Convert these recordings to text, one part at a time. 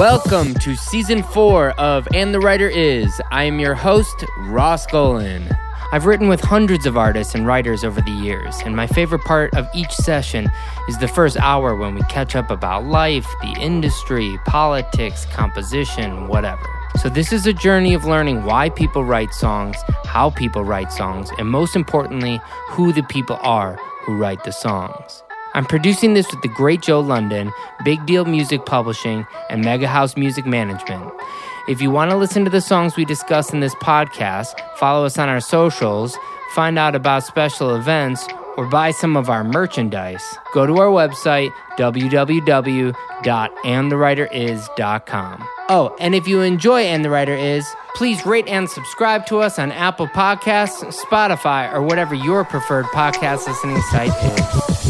Welcome to season four of And the Writer Is. I am your host, Ross Golan. I've written with hundreds of artists and writers over the years, and my favorite part of each session is the first hour when we catch up about life, the industry, politics, composition, whatever. So, this is a journey of learning why people write songs, how people write songs, and most importantly, who the people are who write the songs. I'm producing this with the great Joe London, Big Deal Music Publishing, and Mega House Music Management. If you want to listen to the songs we discuss in this podcast, follow us on our socials, find out about special events, or buy some of our merchandise, go to our website, www.andthewriteris.com. Oh, and if you enjoy And the Writer Is, please rate and subscribe to us on Apple Podcasts, Spotify, or whatever your preferred podcast listening site is.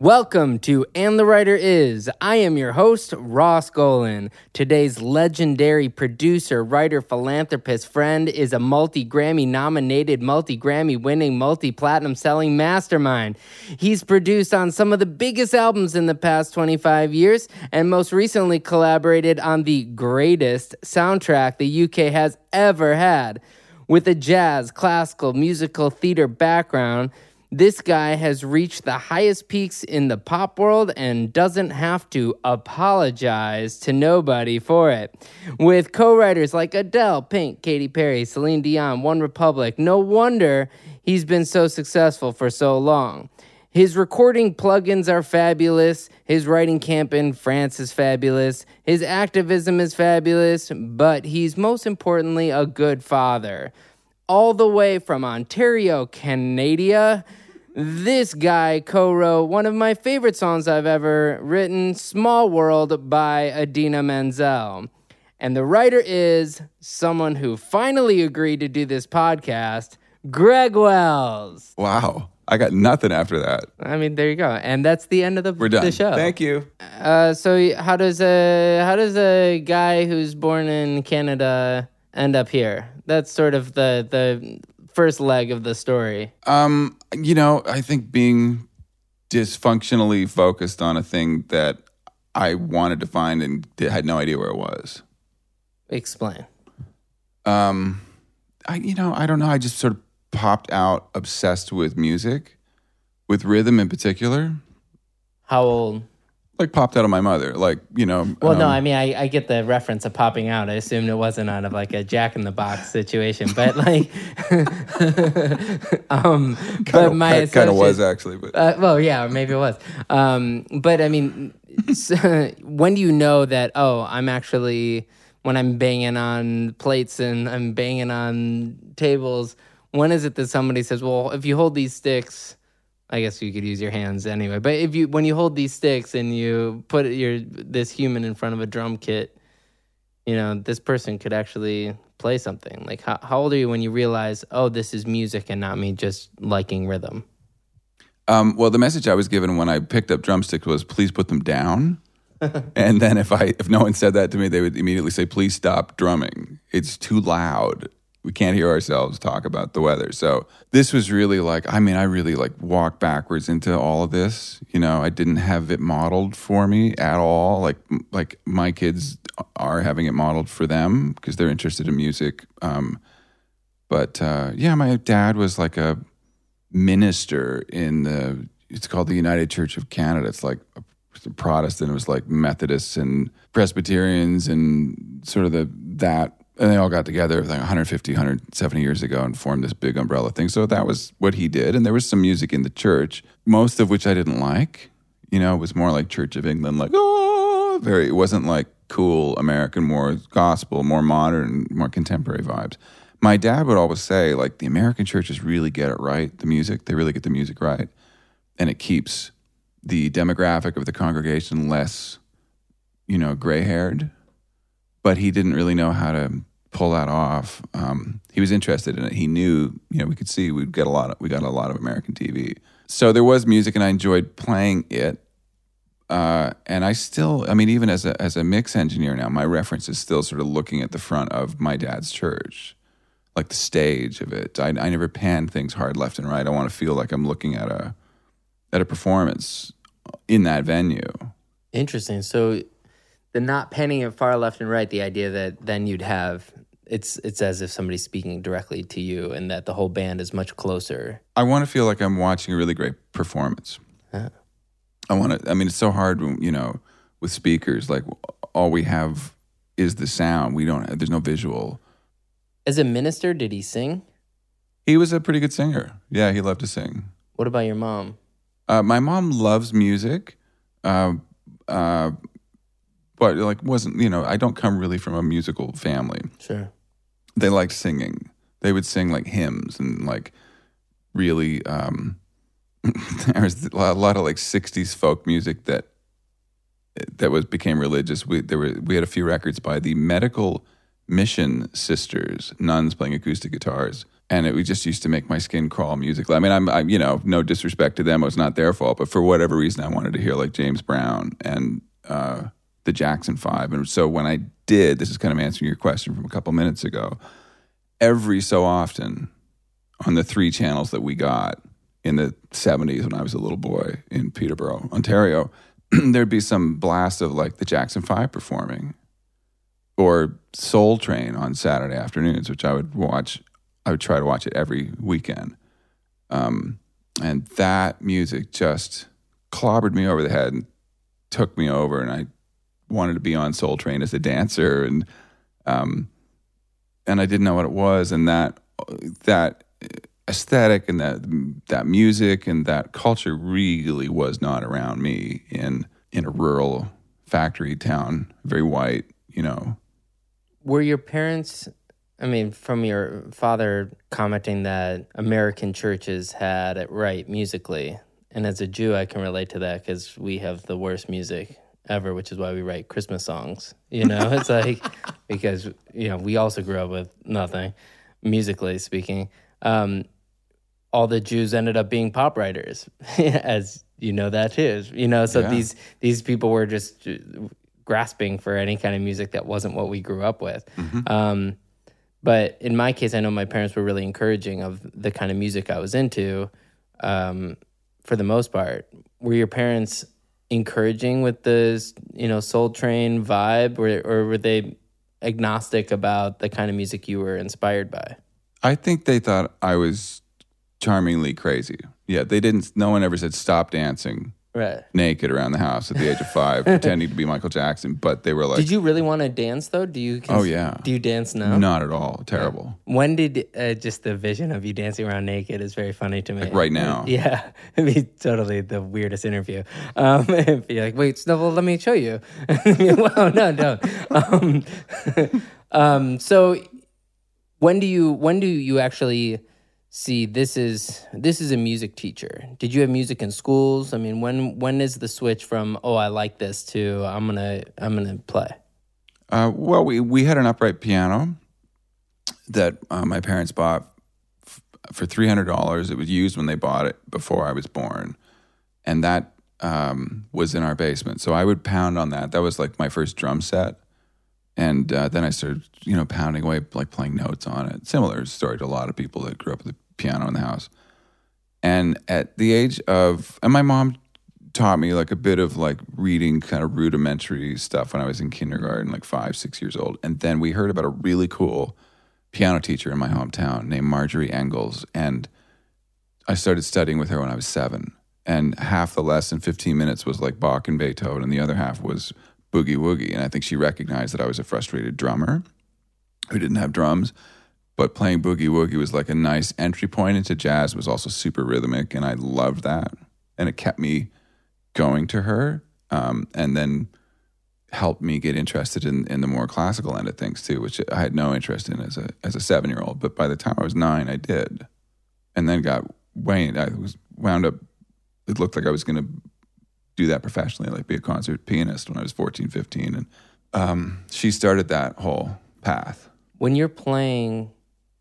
Welcome to And the Writer Is. I am your host, Ross Golan. Today's legendary producer, writer, philanthropist friend is a multi Grammy nominated, multi Grammy winning, multi platinum selling mastermind. He's produced on some of the biggest albums in the past 25 years and most recently collaborated on the greatest soundtrack the UK has ever had. With a jazz, classical, musical theater background, this guy has reached the highest peaks in the pop world and doesn't have to apologize to nobody for it. With co writers like Adele, Pink, Katy Perry, Celine Dion, One Republic, no wonder he's been so successful for so long. His recording plugins are fabulous. His writing camp in France is fabulous. His activism is fabulous, but he's most importantly a good father. All the way from Ontario, Canada, this guy co wrote one of my favorite songs I've ever written, Small World by Idina Menzel. And the writer is someone who finally agreed to do this podcast, Greg Wells. Wow. I got nothing after that. I mean, there you go, and that's the end of the, We're done. the show. Thank you. Uh, so, how does a how does a guy who's born in Canada end up here? That's sort of the the first leg of the story. Um, you know, I think being dysfunctionally focused on a thing that I wanted to find and had no idea where it was. Explain. Um, I you know I don't know. I just sort of popped out obsessed with music, with rhythm in particular. How old? Like popped out of my mother. Like you know. Well, no, um, I mean, I, I get the reference of popping out. I assumed it wasn't out of like a Jack in the Box situation, but like, um, but Kinda, my kind of was actually, but Uh, well, yeah, maybe it was. Um, but I mean, so, when do you know that? Oh, I'm actually when I'm banging on plates and I'm banging on tables. When is it that somebody says, "Well, if you hold these sticks"? I guess you could use your hands anyway. But if you when you hold these sticks and you put your this human in front of a drum kit, you know this person could actually play something. Like how how old are you when you realize, oh, this is music and not me just liking rhythm? Um, well, the message I was given when I picked up drumsticks was, "Please put them down." and then if I if no one said that to me, they would immediately say, "Please stop drumming. It's too loud. We can't hear ourselves talk about the weather." So this was really like, I mean, I really like walked backwards into all of this. You know, I didn't have it modeled for me at all. Like like my kids are having it modeled for them because they're interested in music. Um, but uh, yeah, my dad was like a minister in the it's called the United Church of Canada. It's like a Protestant. It was like Methodists and Presbyterians and sort of the that and they all got together like 150 170 years ago and formed this big umbrella thing so that was what he did and there was some music in the church most of which i didn't like you know it was more like church of england like oh very it wasn't like cool american more gospel more modern more contemporary vibes my dad would always say, like, the American churches really get it right, the music, they really get the music right. And it keeps the demographic of the congregation less, you know, gray haired. But he didn't really know how to pull that off. Um, he was interested in it. He knew, you know, we could see we'd get a lot of, we got a lot of American TV. So there was music and I enjoyed playing it. Uh, and I still, I mean, even as a, as a mix engineer now, my reference is still sort of looking at the front of my dad's church, like the stage of it. I, I never pan things hard left and right. I want to feel like I'm looking at a, at a performance in that venue. Interesting. So the not panning it far left and right, the idea that then you'd have it's it's as if somebody's speaking directly to you and that the whole band is much closer. I want to feel like I'm watching a really great performance. I want to. I mean, it's so hard, when, you know, with speakers. Like all we have is the sound. We don't. There's no visual. As a minister, did he sing? He was a pretty good singer. Yeah, he loved to sing. What about your mom? Uh, my mom loves music, uh, uh, but like wasn't you know I don't come really from a musical family. Sure. They liked singing. They would sing like hymns and like really. Um, there was a lot of like '60s folk music that that was became religious. We there were we had a few records by the Medical Mission Sisters, nuns playing acoustic guitars and it we just used to make my skin crawl musically. I mean, I'm, I'm, you know, no disrespect to them, it was not their fault, but for whatever reason, I wanted to hear like James Brown and uh, the Jackson Five, and so when I did, this is kind of answering your question from a couple minutes ago. Every so often, on the three channels that we got in the '70s when I was a little boy in Peterborough, Ontario, there'd be some blast of like the Jackson Five performing, or Soul Train on Saturday afternoons, which I would watch I would try to watch it every weekend. Um, and that music just clobbered me over the head and took me over. And I wanted to be on Soul Train as a dancer, and um, and I didn't know what it was. And that that aesthetic and that that music and that culture really was not around me in in a rural factory town, very white, you know. Were your parents I mean, from your father commenting that American churches had it right musically, and as a Jew, I can relate to that because we have the worst music ever, which is why we write Christmas songs. You know, it's like because you know we also grew up with nothing, musically speaking. Um, all the Jews ended up being pop writers, as you know that too. You know, so yeah. these these people were just grasping for any kind of music that wasn't what we grew up with. Mm-hmm. Um, but in my case, I know my parents were really encouraging of the kind of music I was into. Um, for the most part, were your parents encouraging with this, you know Soul Train vibe, or or were they agnostic about the kind of music you were inspired by? I think they thought I was charmingly crazy. Yeah, they didn't. No one ever said stop dancing right. naked around the house at the age of five, pretending to be Michael Jackson. But they were like, Did you really want to dance though? Do you? oh yeah. Do you dance now? Not at all. Terrible. When did uh, just the vision of you dancing around naked is very funny to me. Like right now. Yeah, it'd be totally the weirdest interview. Um, if you're like, wait, Snowball, let me show you. well, no, no. Um, um, so when do you when do you actually? See this is this is a music teacher. Did you have music in schools? I mean when when is the switch from oh i like this to i'm gonna i'm gonna play uh, well we we had an upright piano that uh, my parents bought f- for $300 it was used when they bought it before i was born. And that um, was in our basement. So i would pound on that. That was like my first drum set and uh, then I started, you know, pounding away, like playing notes on it. Similar story to a lot of people that grew up with a piano in the house. And at the age of, and my mom taught me like a bit of like reading kind of rudimentary stuff when I was in kindergarten, like five, six years old. And then we heard about a really cool piano teacher in my hometown named Marjorie Engels. And I started studying with her when I was seven. And half the lesson, 15 minutes, was like Bach and Beethoven, and the other half was boogie woogie. And I think she recognized that I was a frustrated drummer who didn't have drums. But playing boogie woogie was like a nice entry point into jazz. It was also super rhythmic, and I loved that. And it kept me going to her. Um, and then helped me get interested in, in the more classical end of things too, which I had no interest in as a as a seven year old. But by the time I was nine, I did, and then got Wayne. I was wound up. It looked like I was going to do that professionally, like be a concert pianist when I was 14, 15. and um, she started that whole path. When you're playing,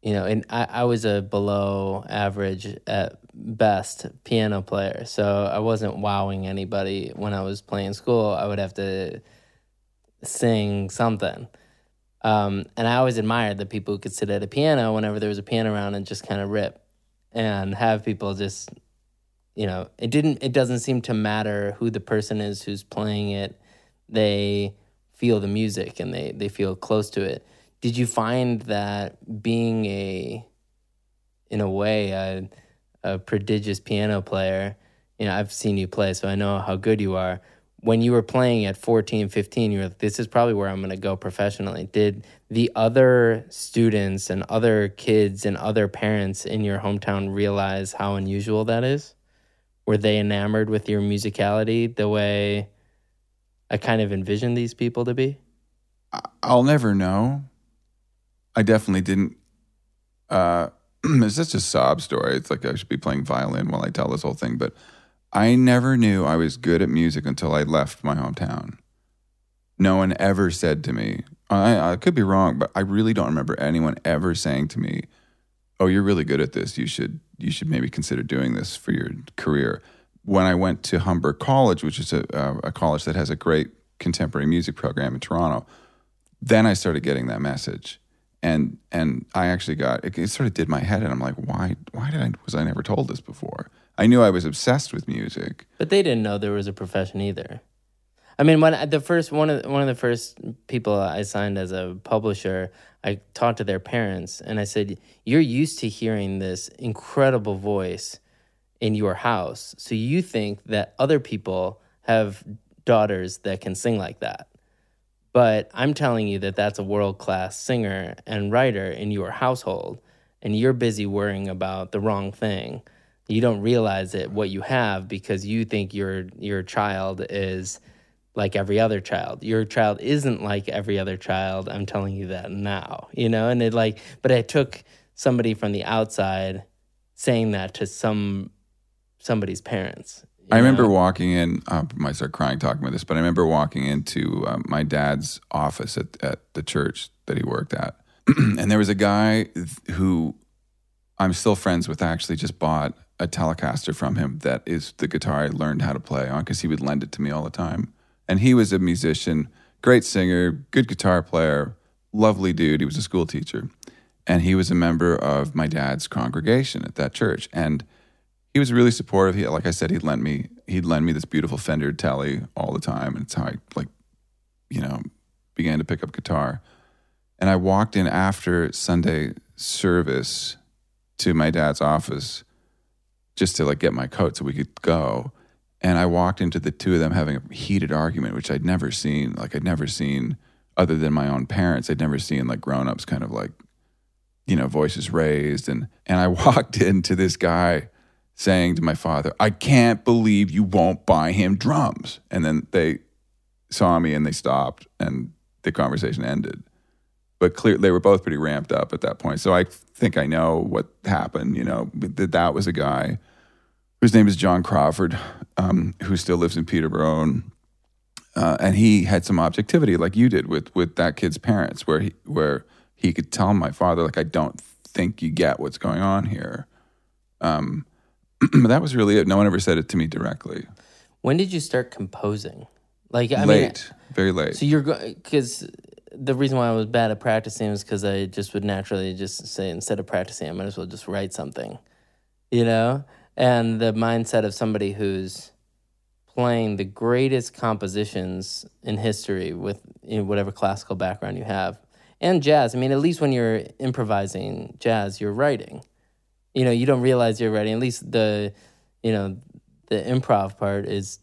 you know, and I, I was a below average at best piano player, so I wasn't wowing anybody when I was playing school. I would have to sing something. Um, and I always admired the people who could sit at a piano whenever there was a piano around and just kind of rip and have people just, you know, it didn't, it doesn't seem to matter who the person is who's playing it. They feel the music and they, they feel close to it. Did you find that being a, in a way, a, a prodigious piano player, you know, I've seen you play, so I know how good you are when you were playing at 14, 15, you were like, this is probably where I'm going to go professionally. Did the other students and other kids and other parents in your hometown realize how unusual that is? Were they enamored with your musicality the way I kind of envisioned these people to be? I'll never know. I definitely didn't. Uh, just a sob story. It's like I should be playing violin while I tell this whole thing, but I never knew I was good at music until I left my hometown. No one ever said to me, I, I could be wrong, but I really don't remember anyone ever saying to me, "Oh, you're really good at this. You should you should maybe consider doing this for your career." When I went to Humber College, which is a, uh, a college that has a great contemporary music program in Toronto, then I started getting that message, and and I actually got it, it sort of did my head, and I'm like, why why did I was I never told this before? I knew I was obsessed with music. But they didn't know there was a profession either. I mean, when the first one of one of the first people I signed as a publisher, I talked to their parents and I said, "You're used to hearing this incredible voice in your house, so you think that other people have daughters that can sing like that." But I'm telling you that that's a world class singer and writer in your household, and you're busy worrying about the wrong thing you don't realize it what you have because you think your your child is like every other child. Your child isn't like every other child. I'm telling you that now. You know, and it like but it took somebody from the outside saying that to some somebody's parents. I remember know? walking in. Uh, I might start crying talking about this, but I remember walking into um, my dad's office at, at the church that he worked at, and there was a guy who I'm still friends with. Actually, just bought a Telecaster from him that is the guitar I learned how to play on because he would lend it to me all the time. And he was a musician, great singer, good guitar player, lovely dude. He was a school teacher. And he was a member of my dad's congregation at that church. And he was really supportive. He, like I said, he'd lend me he'd lend me this beautiful Fender Tele all the time. And it's how I like, you know, began to pick up guitar. And I walked in after Sunday service to my dad's office just to like get my coat so we could go. And I walked into the two of them having a heated argument, which I'd never seen. Like I'd never seen other than my own parents. I'd never seen like grown ups kind of like, you know, voices raised. And and I walked into this guy saying to my father, I can't believe you won't buy him drums. And then they saw me and they stopped and the conversation ended. But clear they were both pretty ramped up at that point. So I think I know what happened, you know, that that was a guy whose name is John Crawford, um, who still lives in Peterborough. And, uh, and he had some objectivity, like you did with with that kid's parents, where he where he could tell my father, like, I don't think you get what's going on here. Um, but that was really it. No one ever said it to me directly. When did you start composing? Like, I late, mean, very late. So you're going because the reason why I was bad at practicing was because I just would naturally just say instead of practicing, I might as well just write something, you know and the mindset of somebody who's playing the greatest compositions in history with you know, whatever classical background you have. And jazz i mean at least when you're improvising jazz you're writing. You know you don't realize you're writing. At least the you know the improv part is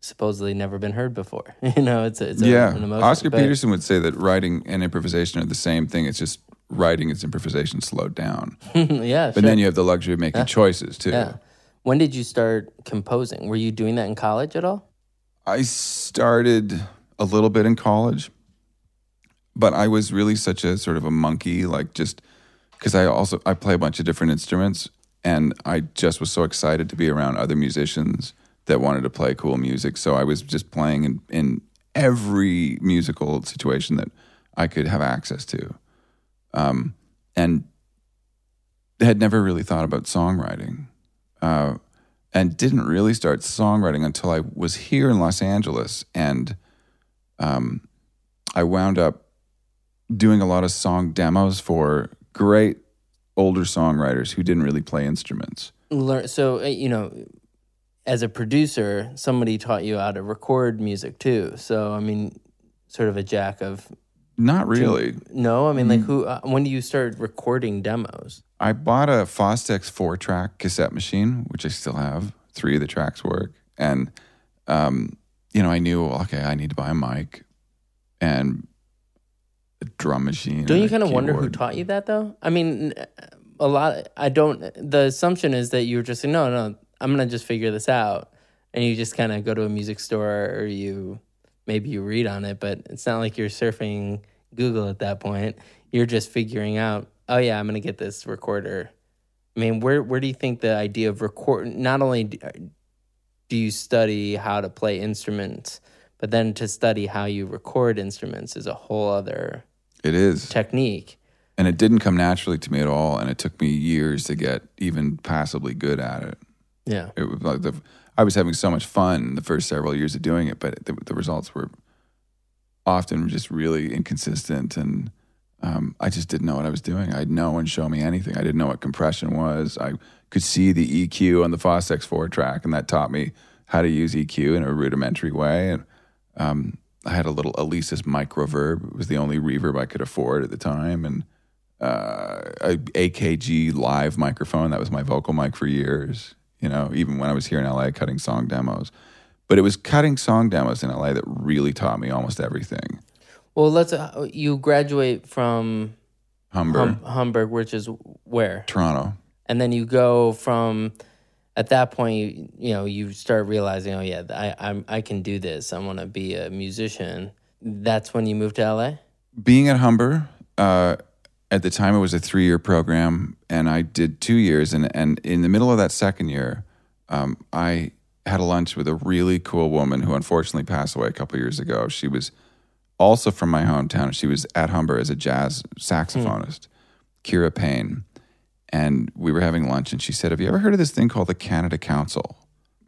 supposedly never been heard before. You know it's a, it's a, yeah. oscar but, peterson would say that writing and improvisation are the same thing. It's just writing its improvisation slowed down. yeah, but sure. then you have the luxury of making yeah. choices too. Yeah. When did you start composing? Were you doing that in college at all? I started. a little bit in college, but I was really such a sort of a monkey, like just because I also I play a bunch of different instruments, and I just was so excited to be around other musicians that wanted to play cool music. So I was just playing in, in every musical situation that I could have access to, um, and had never really thought about songwriting. Uh, and didn't really start songwriting until I was here in Los Angeles, and um, I wound up doing a lot of song demos for great older songwriters who didn't really play instruments. Learn, so, uh, you know, as a producer, somebody taught you how to record music too. So, I mean, sort of a jack of. Not really. No, I mean, like, who? Uh, when do you start recording demos? I bought a Fostex four track cassette machine, which I still have. Three of the tracks work. And, um, you know, I knew, okay, I need to buy a mic and a drum machine. Don't you kind of wonder who taught you that though? I mean, a lot. I don't. The assumption is that you were just like, no, no, I'm gonna just figure this out, and you just kind of go to a music store or you maybe you read on it, but it's not like you're surfing Google at that point. You're just figuring out, oh yeah, I'm gonna get this recorder. I mean, where where do you think the idea of record? Not only do- uh, do you study how to play instruments, but then to study how you record instruments is a whole other It is. technique. And it didn't come naturally to me at all. And it took me years to get even passably good at it. Yeah. It was like the, I was having so much fun the first several years of doing it, but the, the results were often just really inconsistent. And um, I just didn't know what I was doing. I had no one show me anything. I didn't know what compression was. I could see the EQ on the Fostex 4 track, and that taught me how to use EQ in a rudimentary way. And um, I had a little Alesis microverb. It was the only reverb I could afford at the time. And uh, a AKG live microphone. That was my vocal mic for years. You know, even when I was here in LA cutting song demos. But it was cutting song demos in LA that really taught me almost everything. Well, let's. Uh, you graduate from Humber, hum, Hamburg, which is where, Toronto. and then you go from. At that point, you, you know you start realizing, oh yeah, I I'm, I can do this. I want to be a musician. That's when you move to LA. Being at Humber, uh, at the time it was a three year program, and I did two years. And, and in the middle of that second year, um, I had a lunch with a really cool woman who unfortunately passed away a couple years ago. She was also from my hometown. She was at Humber as a jazz saxophonist, Kira Payne. And we were having lunch, and she said, "Have you ever heard of this thing called the Canada Council?"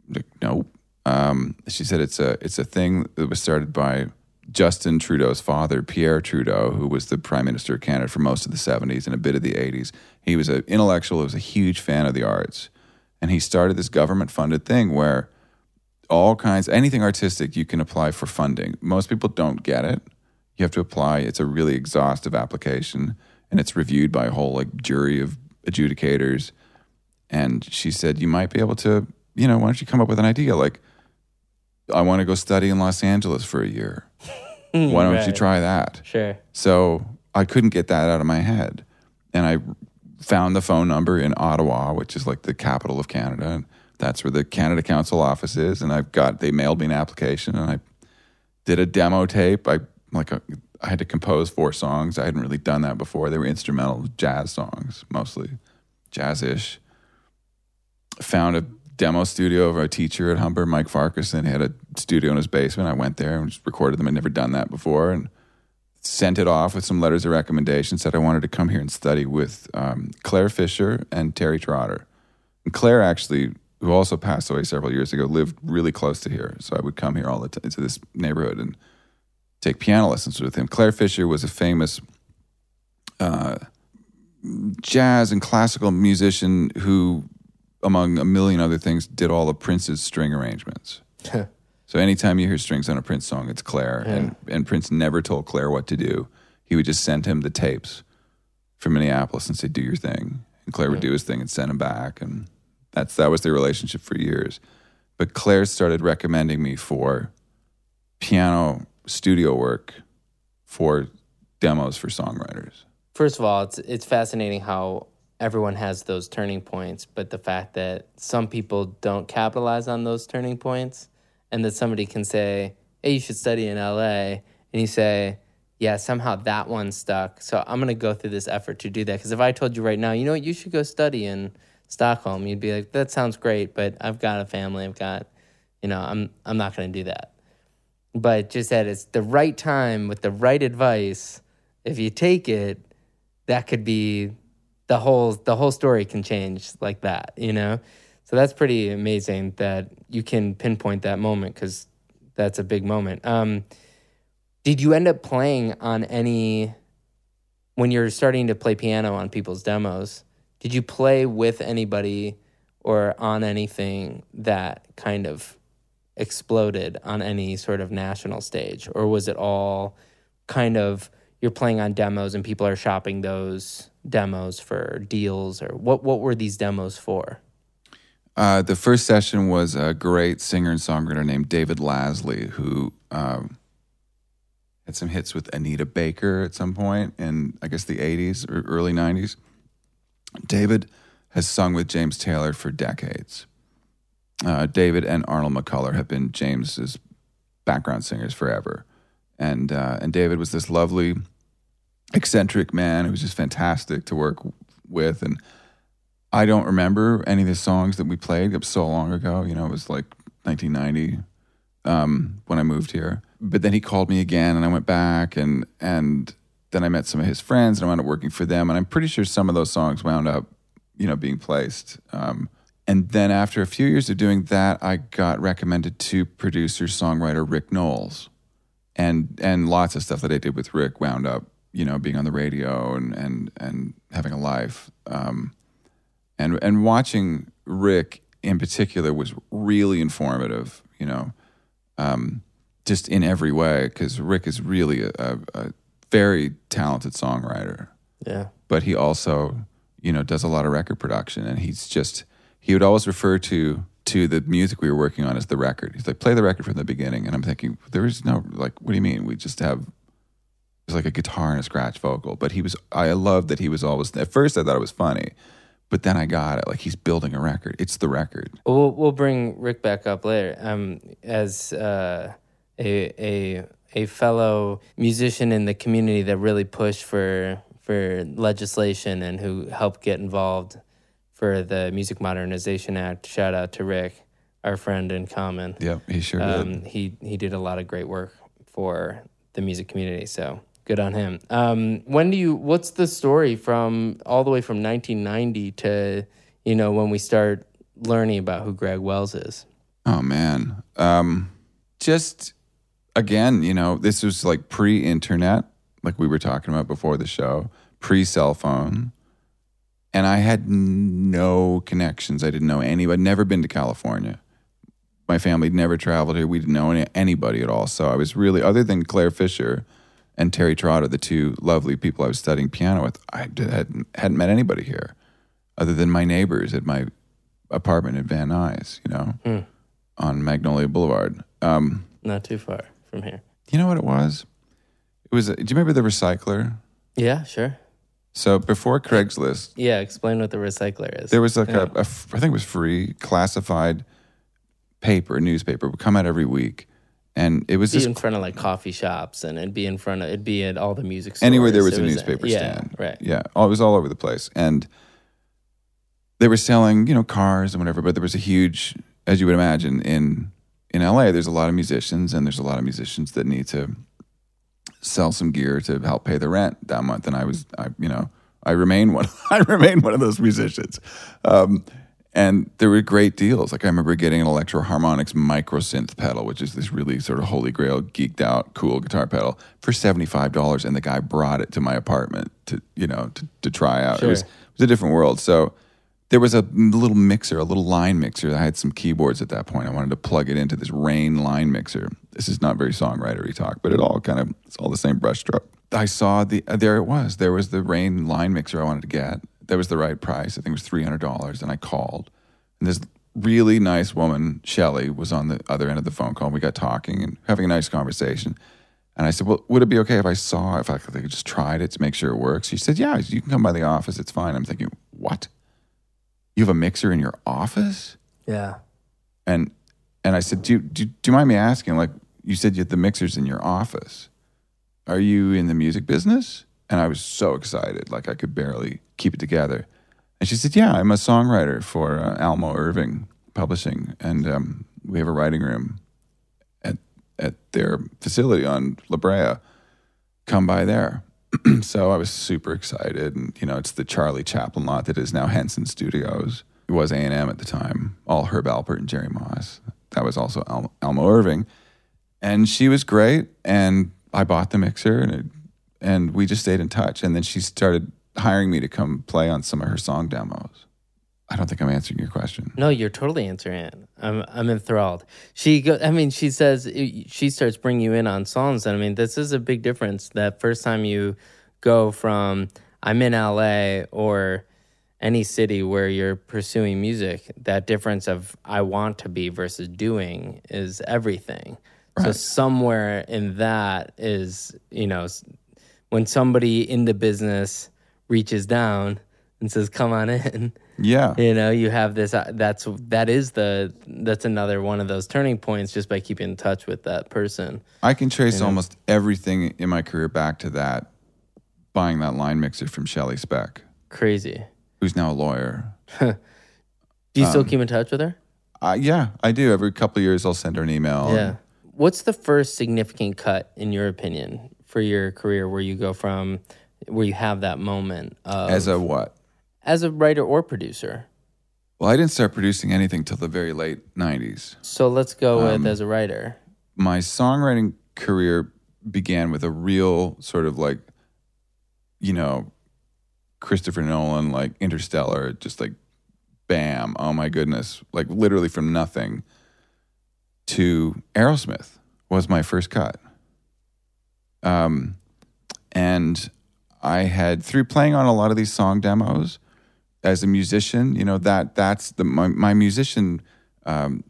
I'm like, nope. Um, she said it's a it's a thing that was started by Justin Trudeau's father, Pierre Trudeau, who was the prime minister of Canada for most of the '70s and a bit of the '80s. He was an intellectual. He was a huge fan of the arts, and he started this government funded thing where all kinds anything artistic you can apply for funding. Most people don't get it. You have to apply. It's a really exhaustive application, and it's reviewed by a whole like jury of adjudicators. And she said, you might be able to, you know, why don't you come up with an idea like, I want to go study in Los Angeles for a year. Mm, Why don't you try that? Sure. So I couldn't get that out of my head. And I found the phone number in Ottawa, which is like the capital of Canada. And that's where the Canada Council office is. And I've got, they mailed me an application and I did a demo tape. I like, a, I had to compose four songs. I hadn't really done that before. They were instrumental jazz songs, mostly jazz-ish. Found a demo studio of our teacher at Humber, Mike Farquharson. He had a studio in his basement. I went there and just recorded them. I'd never done that before. And sent it off with some letters of recommendation. Said I wanted to come here and study with um, Clare Fischer and Terry Trotter. And Clare actually, who also passed away several years ago, lived really close to here. So I would come here all the time to this neighborhood and take piano lessons with him. Clare Fischer was a famous uh, jazz and classical musician who, among a million other things, did all of Prince's string arrangements. So anytime you hear strings on a Prince song, it's Clare. And, and Prince never told Clare what to do. He would just send him the tapes from Minneapolis and say, do your thing. And Clare would do his thing and send him back. And that's that was their relationship for years. But Clare started recommending me for piano studio work for demos for songwriters. First of all, it's it's fascinating how everyone has those turning points, but the fact that some people don't capitalize on those turning points, and that somebody can say, hey, you should study in LA, and you say, yeah, somehow that one stuck. So I'm gonna go through this effort to do that. Because if I told you right now, you know what, you should go study in Stockholm, you'd be like, that sounds great, but I've got a family, I've got, you know, I'm I'm not gonna do that. But just that it's the right time with the right advice. If you take it, that could be the whole the whole story can change like that, you know. So that's pretty amazing that you can pinpoint that moment because that's a big moment. Um, did you end up playing on any when you're starting to play piano on people's demos? Did you play with anybody or on anything that kind of exploded on any sort of national stage, or was it all kind of you're playing on demos and people are shopping those demos for deals, or what? What were these demos for? Uh, the first session was a great singer and songwriter named David Lasley, who um, had some hits with Anita Baker at some point in, I guess, the 80s or early 90s. David has sung with James Taylor for decades. Uh, David and Arnold McCuller have been James's background singers forever. And, uh, and David was this lovely, eccentric man who was just fantastic to work with. And I don't remember any of the songs that we played. It was so long ago. You know, it was like 1990 um, when I moved here. But then he called me again, and I went back, and and then I met some of his friends, and I wound up working for them. And I'm pretty sure some of those songs wound up, you know, being placed. Um, and then after a few years of doing that, I got recommended to producer songwriter Rick Nowels, and and lots of stuff that I did with Rick wound up, you know, being on the radio and and and having a life. Um, and and watching Rick in particular was really informative. You know, um, just in every way because Rick is really a, a, a, very talented songwriter. Yeah, but he also you know does a lot of record production, and he's just he would always refer to to the music we were working on as the record. He's like, play the record from the beginning, and I'm thinking there is no like, what do you mean? We just have it's like a guitar and a scratch vocal. But he was I loved that he was always at first I thought it was funny but then I got it. Like he's building a record. It's the record. We'll we'll bring Rick back up later. Um, as uh, a a a fellow musician in the community that really pushed for for legislation and who helped get involved for the Music Modernization Act. Shout out to Rick, our friend in common. Yep, he sure um, did. He he did a lot of great work for the music community. So good on him. Um, when do you? What's the story from all the way from 1990 to you know when we start learning about who Greg Wells is? Oh man, um, just again, you know, this was like pre-internet, like we were talking about before the show, pre-cell phone. And I had no connections. I didn't know anybody. Never been to California. My family never traveled here. We didn't know any, anybody at all. So I was really, other than Clare Fischer, and Terry Trotter, the two lovely people I was studying piano with, I hadn't, hadn't met anybody here other than my neighbors at my apartment in Van Nuys, you know, Hmm. on Magnolia Boulevard. Um, Not too far from here. you know what it was? It was. A, do you remember the recycler? Yeah, sure. So before Craigslist, Yeah, explain what the recycler is. there was like Yeah. a, a I think it was free classified paper, newspaper would come out every week, and it was be this in front of like coffee shops and it'd be in front of it'd be at all the music stores. anywhere there was It a newspaper yeah, stand. Right. Yeah. Oh, it was all over the place. And they were selling, you know, cars and whatever, but there was a huge, as you would imagine, in in LA, there's a lot of musicians and there's a lot of musicians that need to sell some gear to help pay the rent that month. And I was I you know, I remain one I remain one of those musicians. Um, and there were great deals. Like I remember getting an Electro Harmonix micro synth pedal, which is this really sort of holy grail, geeked out, cool guitar pedal for seventy five dollars, and the guy brought it to my apartment to you know to, to try out. It was it was a different world. So there was a little mixer, a little line mixer. I had some keyboards at that point. I wanted to plug it into this Rane line mixer. This is not very songwritery talk, but it all kind of it's all the same brushstroke. I saw the uh, there it was. There was the Rane line mixer I wanted to get. That was the right price. I think it was three hundred dollars. And I called, and this really nice woman, Shelly, was on the other end of the phone call. We got talking and having a nice conversation. And I said, "Well, would it be okay if I saw if I could just tried it to make sure it works?" She said, "Yeah, you can come by the office. It's fine." I'm thinking, "What? You have a mixer in your office?" Yeah. And and I said, "Do you, do, do you mind me asking? Like, you said you had the mixers in your office. Are you in the music business? And I was so excited, like I could barely keep it together. And she said, Yeah, I'm a songwriter for uh, Almo Irving Publishing, and um, we have a writing room at at their facility on La Brea. Come by there. so I was super excited, and you know, it's the Charlie Chaplin lot that is now Henson Studios. It was A and M at the time. All Herb Alpert and Jerry Moss. That was also Al- Almo Irving, and she was great. And I bought the mixer, and it, and we just stayed in touch. And then she started hiring me to come play on some of her song demos. I don't think I'm answering your question. No, you're totally answering it. I'm I'm enthralled. She go. I mean, she says she starts bringing you in on songs, and I mean, this is a big difference. That first time you go from I'm in LA or any city where you're pursuing music, that difference of I want to be versus doing is everything. Right. So somewhere in that is you know when somebody in the business reaches down and says, "Come on in." Yeah. You know, you have this uh, that's that is the that's another one of those turning points just by keeping in touch with that person. I can trace you know? almost everything in my career back to that buying that line mixer from Shelly Speck. Crazy. Who's now a lawyer. do you um, still keep in touch with her? Uh, yeah, I do. Every couple of years I'll send her an email. Yeah. What's the first significant cut in your opinion for your career where you go from where you have that moment of, as a what? As a writer or producer. Well, I didn't start producing anything till the very late '90s. So let's go um, with as a writer. My songwriting career began with a real sort of like, you know, Christopher Nolan, like Interstellar, just like, bam! Oh my goodness! Like literally from nothing to Aerosmith was my first cut. Um, and I had through playing on a lot of these song demos as a musician, you know that that's the my, my musician um,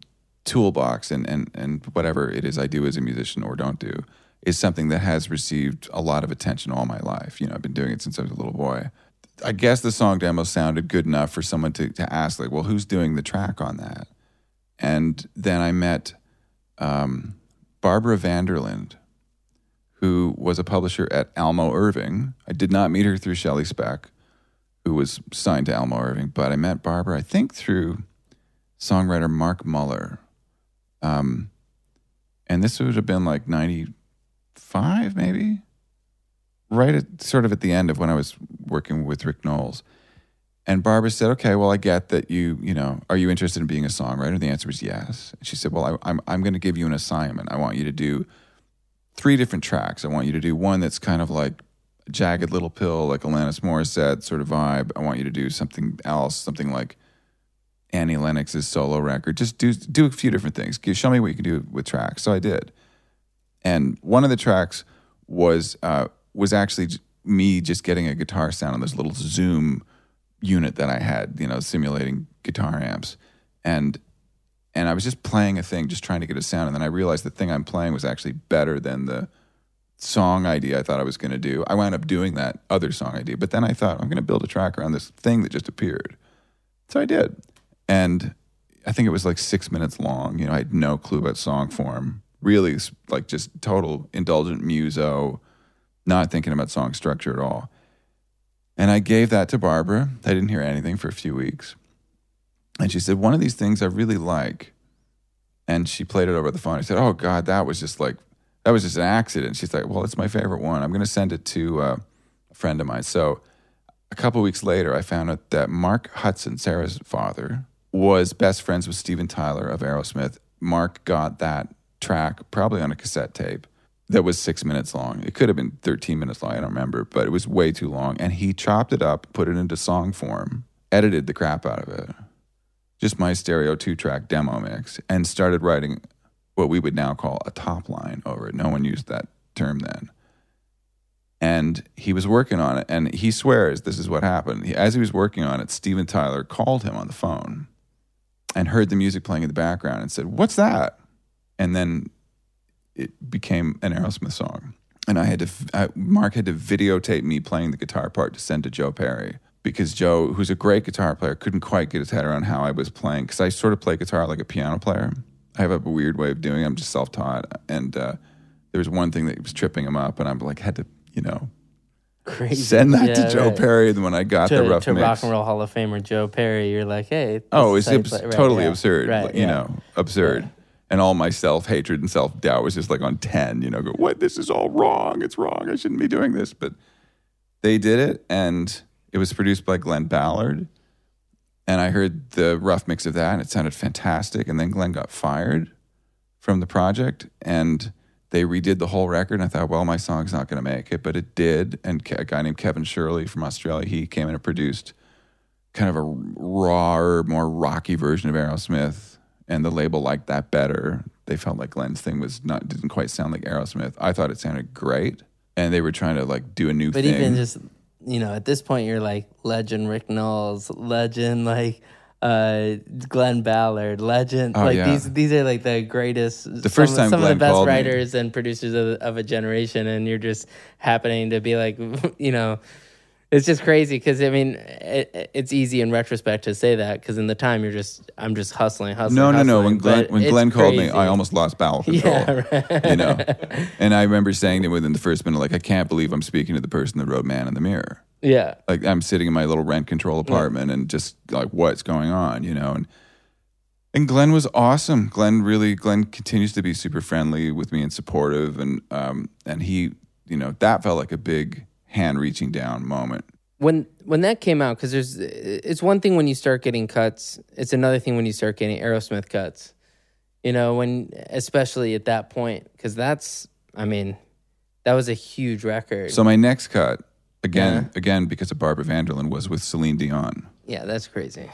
toolbox and and and whatever it is I do as a musician or don't do is something that has received a lot of attention all my life. You know, I've been doing it since I was a little boy. I guess the song demo sounded good enough for someone to, to ask, like, well, who's doing the track on that? And then I met um, Barbara Vanderlind, who was a publisher at Almo Irving. I did not meet her through Shelly Speck, who was signed to Almo Irving, but I met Barbara, I think, through songwriter Mark Muller. Um, and this would have been like 95, maybe? Right at sort of at the end of when I was working with Rick Nowels. And Barbara said, "Okay, well, I get that you, you know, are you interested in being a songwriter?" The answer was yes. And she said, "Well, I, I'm I'm going to give you an assignment. I want you to do three different tracks. I want you to do one that's kind of like jagged little pill, like Alanis Morissette sort of vibe. I want you to do something else, something like Annie Lennox's solo record. Just do do a few different things. Show me what you can do with tracks. So I did, and one of the tracks was uh, was actually me just getting a guitar sound on this little Zoom unit that I had, you know, simulating guitar amps, and and I was just playing a thing, just trying to get a sound. And then I realized the thing I'm playing was actually better than the song idea I thought I was going to do. I wound up doing that other song idea, but then I thought I'm going to build a track around this thing that just appeared. So I did, and I think it was like six minutes long. You know, I had no clue about song form. Really, like just total indulgent muso, not thinking about song structure at all. And I gave that to Barbara. I didn't hear anything for a few weeks. And she said, One of these things I really like. And she played it over the phone. I said, Oh, God, that was just like, that was just an accident. She's like, Well, it's my favorite one. I'm going to send it to uh, a friend of mine. So a couple weeks later, I found out that Mark Hudson, Sarah's father, was best friends with Steven Tyler of Aerosmith. Mark got that track probably on a cassette tape that was six minutes long. It could have been 13 minutes long. I don't remember, but it was way too long. And he chopped it up, put it into song form, edited the crap out of it just my stereo two track demo mix and started writing what we would now call a top line over it. No one used that term then. And he was working on it, and he swears this is what happened. As he was working on it, Steven Tyler called him on the phone and heard the music playing in the background and said, What's that? And then it became an Aerosmith song. And I had to, I, Mark had to videotape me playing the guitar part to send to Joe Perry because Joe, who's a great guitar player, couldn't quite get his head around how I was playing because I sort of play guitar like a piano player. I have a weird way of doing. it. I'm just self taught, and uh, there was one thing that was tripping him up, and I'm like had to you know Crazy. send that Yeah, to Joe right. Perry. And when I got To, the rough to mix, Rock and Roll Hall of Famer Joe Perry, you're like, hey. oh, it's is abs- how you play- right, totally yeah. absurd. Right, like, you yeah. know, absurd. And all my self hatred and self doubt was just like on ten. You know, go what? This is all wrong. It's wrong. I shouldn't be doing this. But they did it, and it was produced by Glen Ballard. And I heard the rough mix of that, and it sounded fantastic. And then Glen got fired from the project, and they redid the whole record. And I thought, well, my song's not going to make it, but it did. And a guy named Kevin Shirley from Australia, he came in and produced kind of a rawer, more rocky version of Aerosmith. And the label liked that better. They felt like Glen's thing was not didn't quite sound like Aerosmith. I thought it sounded great, and they were trying to like do a new But thing. even just, you know, at this point, you're like legend Rick Nowels, legend like uh, Glen Ballard, legend. Oh, like yeah. these, these are like the greatest. The first some, time some of the best called me- writers and producers of, of a generation, and you're just happening to be like, you know. It's just crazy because I mean, it, it's easy in retrospect to say that because in the time you're just, I'm just hustling, hustling. No, no, no. When Glen when Glen called me. I almost lost bowel control. Yeah, right. You know, and I remember saying to him within the first minute, like, I can't believe I'm speaking to the person that wrote "Man in the Mirror." yeah, Like, I'm sitting in my little rent control apartment and just like, what's going on? You know, and and Glen was awesome. Glen really, Glen continues to be super friendly with me and supportive, and um, and he, you know, that felt like a big hand reaching down moment. when when that came out because there's it's one thing when you start getting cuts it's another thing when you start getting aerosmith cuts you know when especially at that point because that's i mean that was a huge record So my next cut, again, Yeah. again because of Barbara Vanderlyn, was with Celine Dion, yeah that's crazy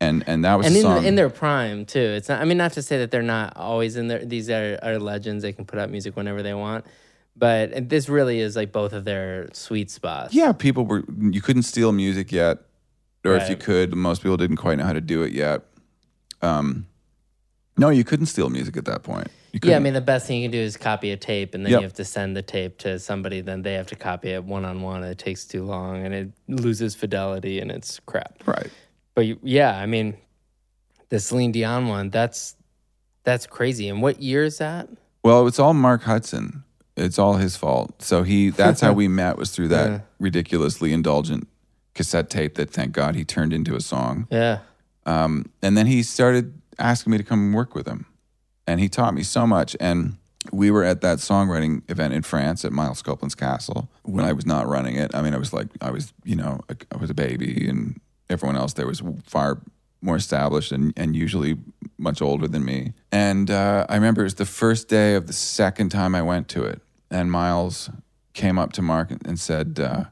and and that was and in, song. in their prime too it's not i mean not to say that they're not always in there these are, are legends they can put out music whenever they want but this really is like both of their sweet spots Yeah, people were you couldn't steal music yet, or if you could, most people didn't quite know how to do it yet. Um, no, you couldn't steal music at that point. You Yeah, I mean, the best thing you can do is copy a tape, and then Yep. you have to send the tape to somebody. Then they have to copy it one on one. It takes too long, and it loses fidelity, and it's crap. right. But you- yeah, I mean, the Celine Dion one. That's that's crazy. And what year is that? Well, it's all Mark Hudson. It's all his fault. So he that's how we met was through that Yeah. ridiculously indulgent cassette tape that thank God he turned into a song. Yeah, Um, and then he started asking me to come work with him. And he taught me so much. And we were at that songwriting event in France at Miles Copeland's castle when I was not running it. I mean, I was like, I was, you know, I was a baby and everyone else there was far more established and, and usually much older than me. And uh, I remember it was the first day of the second time I went to it. And Miles came up to Mark and, said, uh,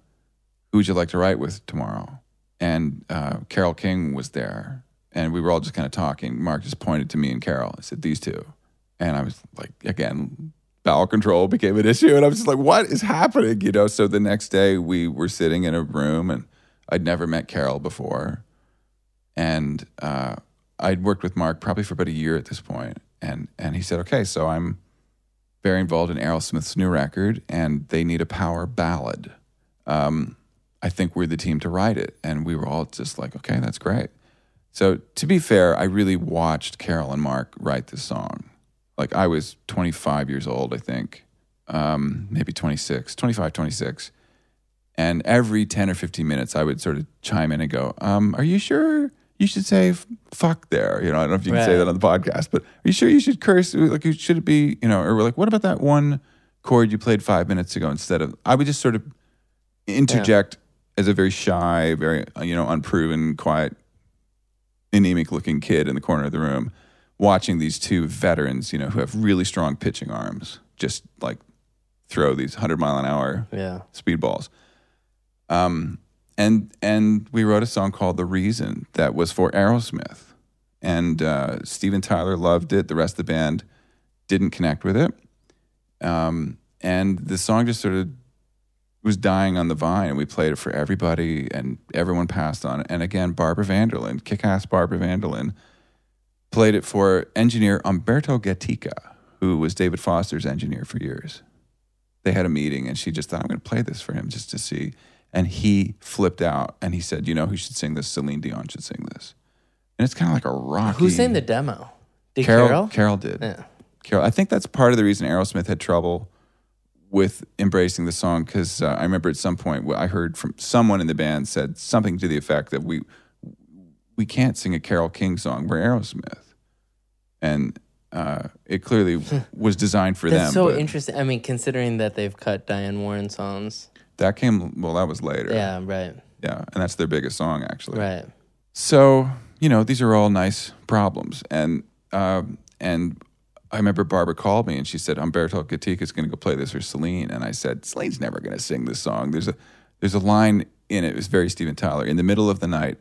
Who would you like to write with tomorrow? And uh, Carole King was there. And we were all just kind of talking. Mark just pointed to me and Carole. I said, These two. And I was like, again, bowel control became an issue. And I was just like, What is happening? You know, so the next day we were sitting in a room and I'd never met Carole before. And uh, I'd worked with Mark probably for about a year at this point. And, and he said, Okay, so I'm very involved in Aerosmith's new record and they need a power ballad. Um, I think we're the team to write it. And we were all just like, okay, that's great. So to be fair, I really watched Carole and Mark write this song. Like I was 25 years old, I think, um, maybe 26, 25, 26. And every 10 or 15 minutes, I would sort of chime in and go, um, Are you sure you should say fuck there? You know, I don't know if you can say that on the podcast, but are you sure you should curse? Like, should it be, you know, or we're like, What about that one chord you played five minutes ago instead of, I would just sort of interject as a very shy, very, you know, unproven, quiet, anemic looking kid in the corner of the room watching these two veterans, you know, who have really strong pitching arms, just like throw these 100 mile an hour yeah. speed balls. Um, and and we wrote a song called "The Reason" that was for Aerosmith, and uh, Steven Tyler loved it. The rest of the band didn't connect with it, um, and the song just sort of was dying on the vine. And we played it for everybody, and everyone passed on it. And again, Barbara Vanderlyn, kick-ass Barbara Vanderlyn, played it for engineer Humberto Gatica, who was David Foster's engineer for years they had a meeting and she just thought, I'm going to play this for him just to see. And he flipped out and he said, You know who should sing this? Celine Dion should sing this. And it's kind of like a rock. Who sang the demo? Did Carole, Carole? Carole did. Yeah. Carole. I think that's part of the reason Aerosmith had trouble with embracing the song because uh, I remember at some point I heard from someone in the band said something to the effect that we we can't sing a Carole King song. We're Aerosmith, and uh, it clearly was designed for That's them. so but interesting. I mean, considering that they've cut Diane Warren songs. That came well. That was later. Yeah, right, yeah, and that's their biggest song actually. right. So you know, these are all nice problems, and um, and I remember Barbara called me and she said Humberto Gatica is going to go play this for Celine, and I said Celine's never going to sing this song. There's a there's a line in it. It was very Steven Tyler. In the middle of the night,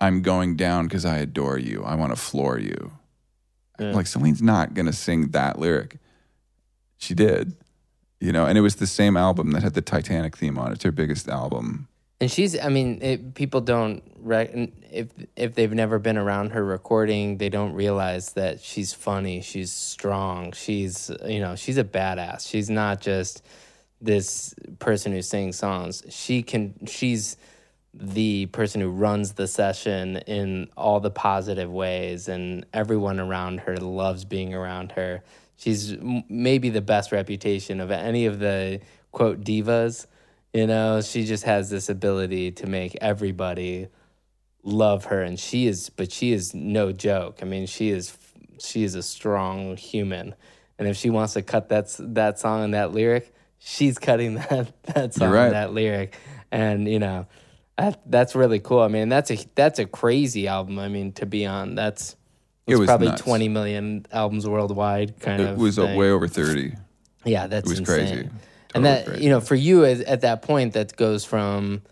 I'm going down because I adore you. I want to floor you. Yeah. Like Celine's not going to sing that lyric. She did, you know, and it was the same album that had the Titanic theme on it. It's her biggest album. And she's, I mean, it, people don't, rec- if, if they've never been around her recording, they don't realize that she's funny, she's strong, she's, you know, she's a badass. She's not just this person who sings songs. She can, she's the person who runs the session in all the positive ways, and everyone around her loves being around her. She's m- maybe the best reputation of any of the quote divas. You know, she just has this ability to make everybody love her, and she is, but she is no joke. I mean, she is, she is a strong human, and if she wants to cut that that song and that lyric, she's cutting that that song right. and that lyric, and you know, that that's really cool. I mean, that's a that's a crazy album. I mean, to be on, that's It was probably nuts. twenty million albums worldwide, kind It of. It was thing. way over thirty. Yeah, that's It was insane. crazy. and that crazy. you know, for you as, at that point, that goes from,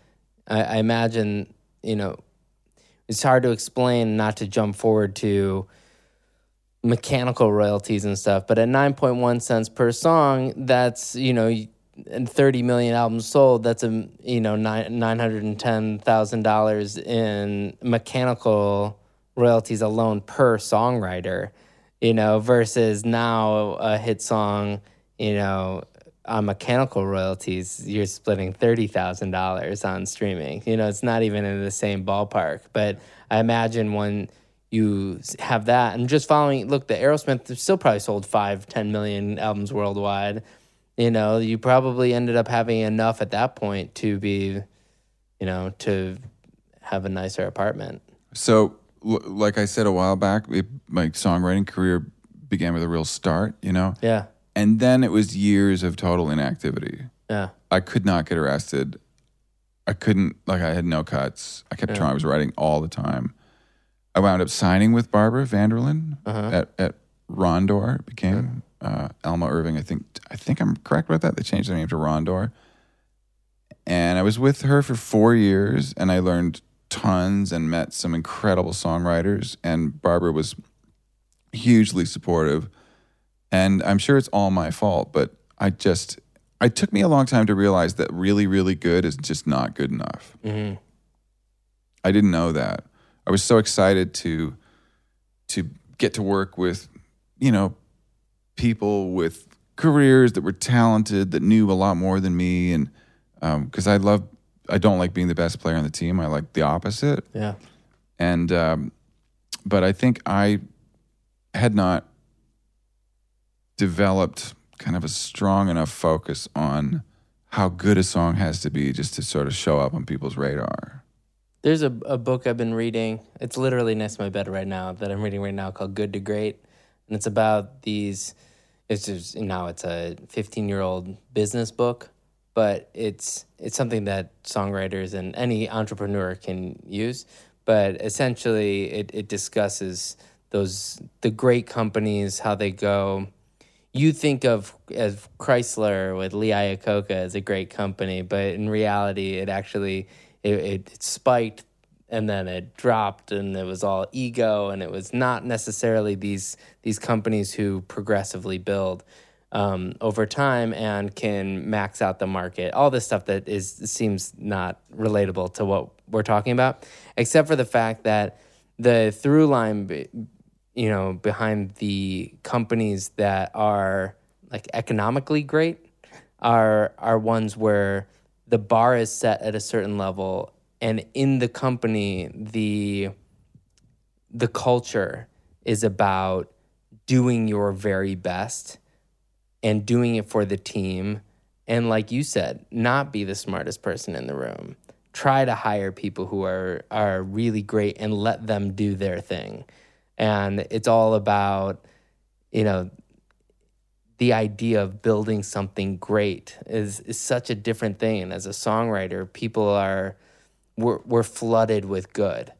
I, I imagine, you know, it's hard to explain, not to jump forward to mechanical royalties and stuff, but at nine point one cents per song, that's you know. And 30 million albums sold that's a you know nine $910,000 in mechanical royalties alone per songwriter you know, versus now a hit song, you know, on mechanical royalties, you're splitting thirty thousand dollars on streaming. You know, it's not even in the same ballpark. But I imagine when you have that, and just following, look, the Aerosmith still probably sold five, ten million albums worldwide. You know, you probably ended up having enough at that point to be, you know, to have a nicer apartment. So, like I said a while back, it, my songwriting career began with a real start, you know, Yeah, and then it was years of total inactivity. yeah, I could not get arrested. I couldn't, like, I had no cuts. I kept trying. I was writing all the time. I wound up signing with Barbara Vanderlyn at, at Rondor. It became uh, Almo Irving. I think I think I'm correct about that. They changed their name to Rondor. And I was with her for four years, and I learned tons and met some incredible songwriters. And Barbara was hugely supportive. And I'm sure it's all my fault, but I just, it took me a long time to realize that really, really good is just not good enough. hmm I didn't know that. I was so excited to to get to work with, you know, people with careers that were talented, that knew a lot more than me, and because I love, I don't like being the best player on the team. I like the opposite, yeah, and um, but I think I had not developed kind of a strong enough focus on how good a song has to be just to sort of show up on people's radar. There's a, a book I've been reading. It's literally next to my bed right now that I'm reading right now called Good to Great. And it's about these it's just now it's a 15 year old business book, but it's it's something that songwriters and any entrepreneur can use. But essentially it, it discusses those the great companies, how they go you think of as Chrysler with Lee Iacocca as a great company, but in reality, it actually it, it spiked and then it dropped, and it was all ego, and it was not necessarily these these companies who progressively build um, over time and can max out the market. All this stuff that is seems not relatable to what we're talking about, except for the fact that the through line you know behind the companies that are like economically great are are ones where the bar is set at a certain level and in the company the the culture is about doing your very best and doing it for the team. And like you said, not be the smartest person in the room. Try to hire people who are are really great and let them do their thing. And it's all about, you know, the idea of building something great is is such a different thing. And as a songwriter, people are we're, we're flooded with good.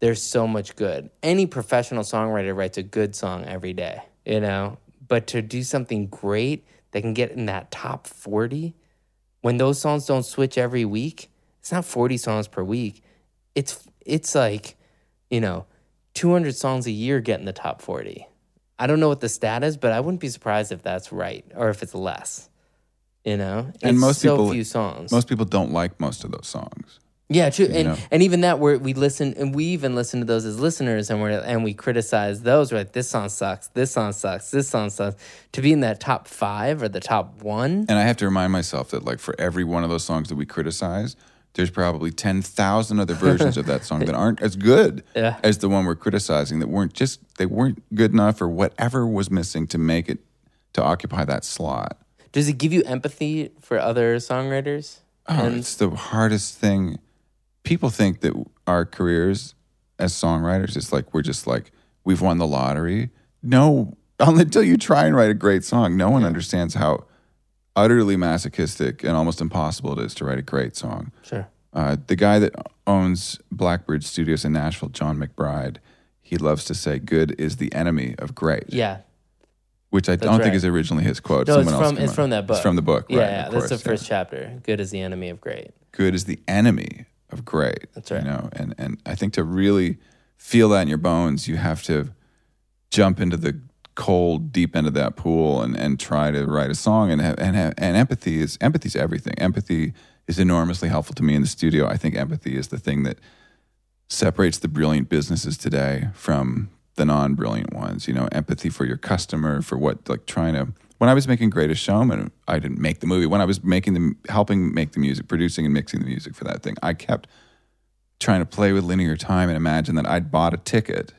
There's so much good. Any professional songwriter writes a good song every day, you know. But to do something great that can get in that top 40, when those songs don't switch every week, it's not 40 songs per week. It's it's like, you know, 200 songs a year get in the top 40. I don't know what the stat is, but I wouldn't be surprised if that's right or if it's less. You know, And It's most so people- few songs. Most people don't like most of those songs. Yeah, true. And know? and even that where we listen and we even listen to those as listeners and we and we criticize those, right? This song sucks, this song sucks, this song sucks. To be in that top five or the top one. And I have to remind myself that, like, for every one of those songs that we criticize, there's probably 10,000 other versions of that song that aren't as good Yeah. as the one we're criticizing, that weren't just, they weren't good enough or whatever was missing to make it, to occupy that slot. Does it give you empathy for other songwriters? Oh, it's the hardest thing. People think that our careers as songwriters, it's like we're just like, we've won the lottery. No, until you try and write a great song, no one understands how utterly masochistic and almost impossible it is to write a great song. Sure. Uh, the guy that owns Blackbird Studios in Nashville, John McBride, he loves to say, "Good is the enemy of great," Yeah. which I don't right. think is originally his quote. No, it's Someone else from it's from that book. It's from the book. Yeah, right, yeah. That's the first yeah. chapter. Good is the enemy of great. Good is the enemy of great. That's right. You know, and and I think to really feel that in your bones, you have to jump into the cold, deep end of that pool and and try to write a song. And have, and have, and empathy is empathy is everything. Empathy is enormously helpful to me in the studio. I think empathy is the thing that separates the brilliant businesses today from the non-brilliant ones. You know, empathy for your customer, for what like trying to. When I was making Greatest Showman, I didn't make the movie. When I was making the, helping make the music, producing and mixing the music for that thing, I kept trying to play with linear time and imagine that I'd bought a ticket,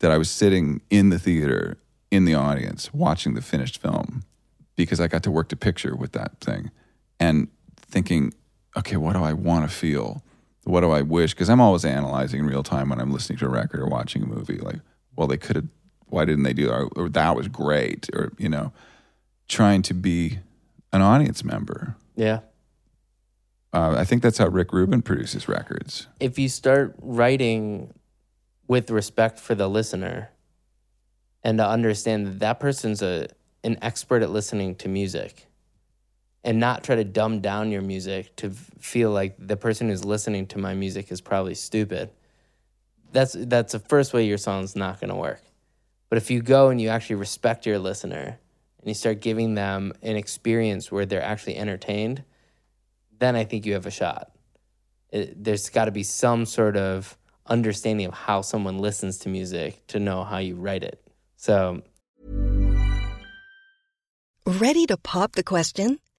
that I was sitting in the theater in the audience watching the finished film because I got to work to picture with that thing and thinking, okay, what do I want to feel? What do I wish? Because I'm always analyzing in real time when I'm listening to a record or watching a movie. Like, well, they could have. Why didn't they do that? Or that was great. Or you know, trying to be an audience member. Yeah. Uh, I think that's how Rick Rubin produces records. If you start writing with respect for the listener and to understand that that person's a an expert at listening to music and not try to dumb down your music to feel like the person who's listening to my music is probably stupid. That's that's the first way your song's not going to work. But if you go and you actually respect your listener and you start giving them an experience where they're actually entertained, then I think you have a shot. It, there's got to be some sort of understanding of how someone listens to music to know how you write it. So Ready to pop the question?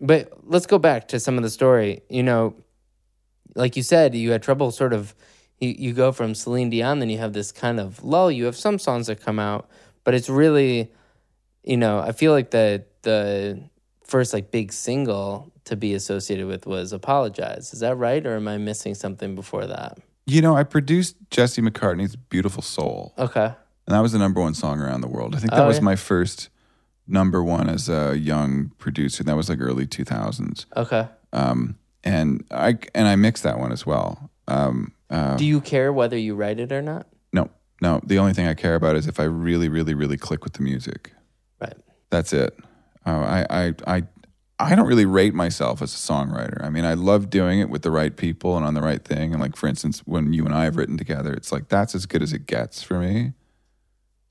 But let's go back to some of the story. You know, like you said, you had trouble sort of. You, you go from Celine Dion, then you have this kind of lull. You have some songs that come out, but it's really, you know, I feel like the the first like big single to be associated with was "Apologize." Is that right, or am I missing something before that? You know, I produced Jesse McCartney's "Beautiful Soul," Okay, and that was the number one song around the world. I think that Oh, was yeah? my first number one as a young producer. That was like early two thousands. Okay. Um, and I and I mixed that one as well. Um, uh, Do you care whether you write it or not? no, no. The only thing I care about is if I really, really, really click with the music. Right. That's it. Uh, I, I, I, I don't really rate myself as a songwriter. I mean, I love doing it with the right people and on the right thing. And like, for instance, when you and I have written together, it's like that's as good as it gets for me.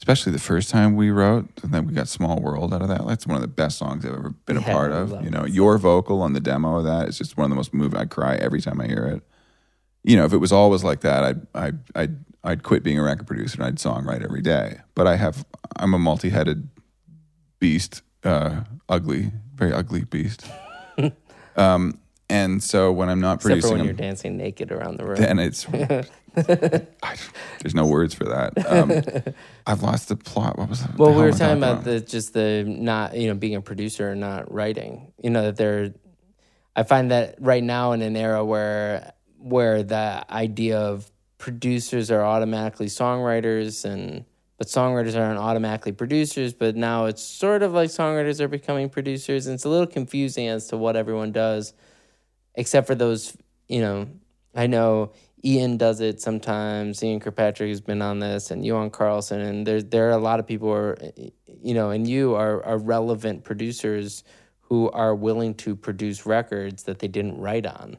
Especially the first time we wrote, and then we got "Small World" out of that. That's one of the best songs I've ever been a Yeah, part of. You know, your vocal on the demo of that is just one of the most moving. I cry every time I hear it. You know, if it was always like that, I'd I'd I'd, I'd quit being a record producer and I'd songwrite every day. But I have I'm a multi-headed beast, uh, ugly, very ugly beast. um, and so when I'm not Except producing, when I'm- you're dancing naked around the room. then it's I, there's no words for that. Um, I've lost the plot. What was that? well, we were talking about the just the not you know being a producer and not writing. You know that there, I find that right now in an era where where the idea of producers are automatically songwriters and but songwriters aren't automatically producers. But now it's sort of like songwriters are becoming producers, and it's a little confusing as to what everyone does, except for those you know. I know Ian does it sometimes. Ian Kirkpatrick has been on this, and Johan Carlsson, and there there are a lot of people who are, eh, you know, and you are are relevant producers who are willing to produce records that they didn't write on,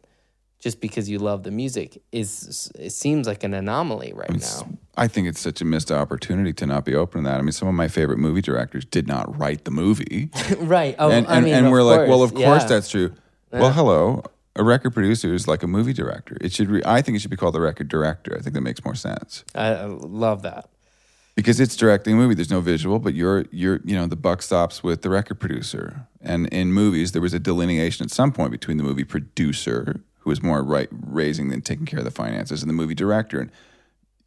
just because you love the music. Is it seems like an anomaly right now. I think it's such a missed opportunity to not be open to that. I mean, some of my favorite movie directors did not write the movie, right? Oh, and I mean, and we're like, well, of course yeah. that's true. Well, hello. A record producer is like a movie director. It should. Re- I think it should be called a record director. I think that makes more sense. I I love that. because it's directing a movie. There's no visual, but you're you're you know the buck stops with the record producer. And in movies, there was a delineation at some point between the movie producer, who was more right raising than taking care of the finances, and the movie director. And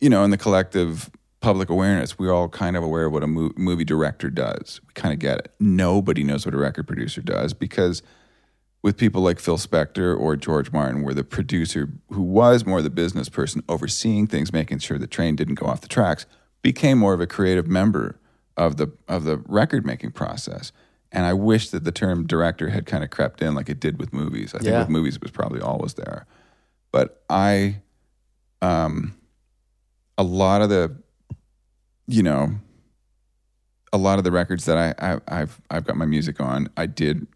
you know, in the collective public awareness, we're all kind of aware of what a mo- movie director does. We kind of get it. Nobody knows what a record producer does because with people like Phil Spector or George Martin, where the producer, who was more the business person overseeing things, making sure the train didn't go off the tracks, became more of a creative member of the of the record making process. And I wish that the term director had kind of crept in like it did with movies. I think Yeah. with movies it was probably always there. But I um a lot of the you know a lot of the records that I, I I've I've got my music on, I did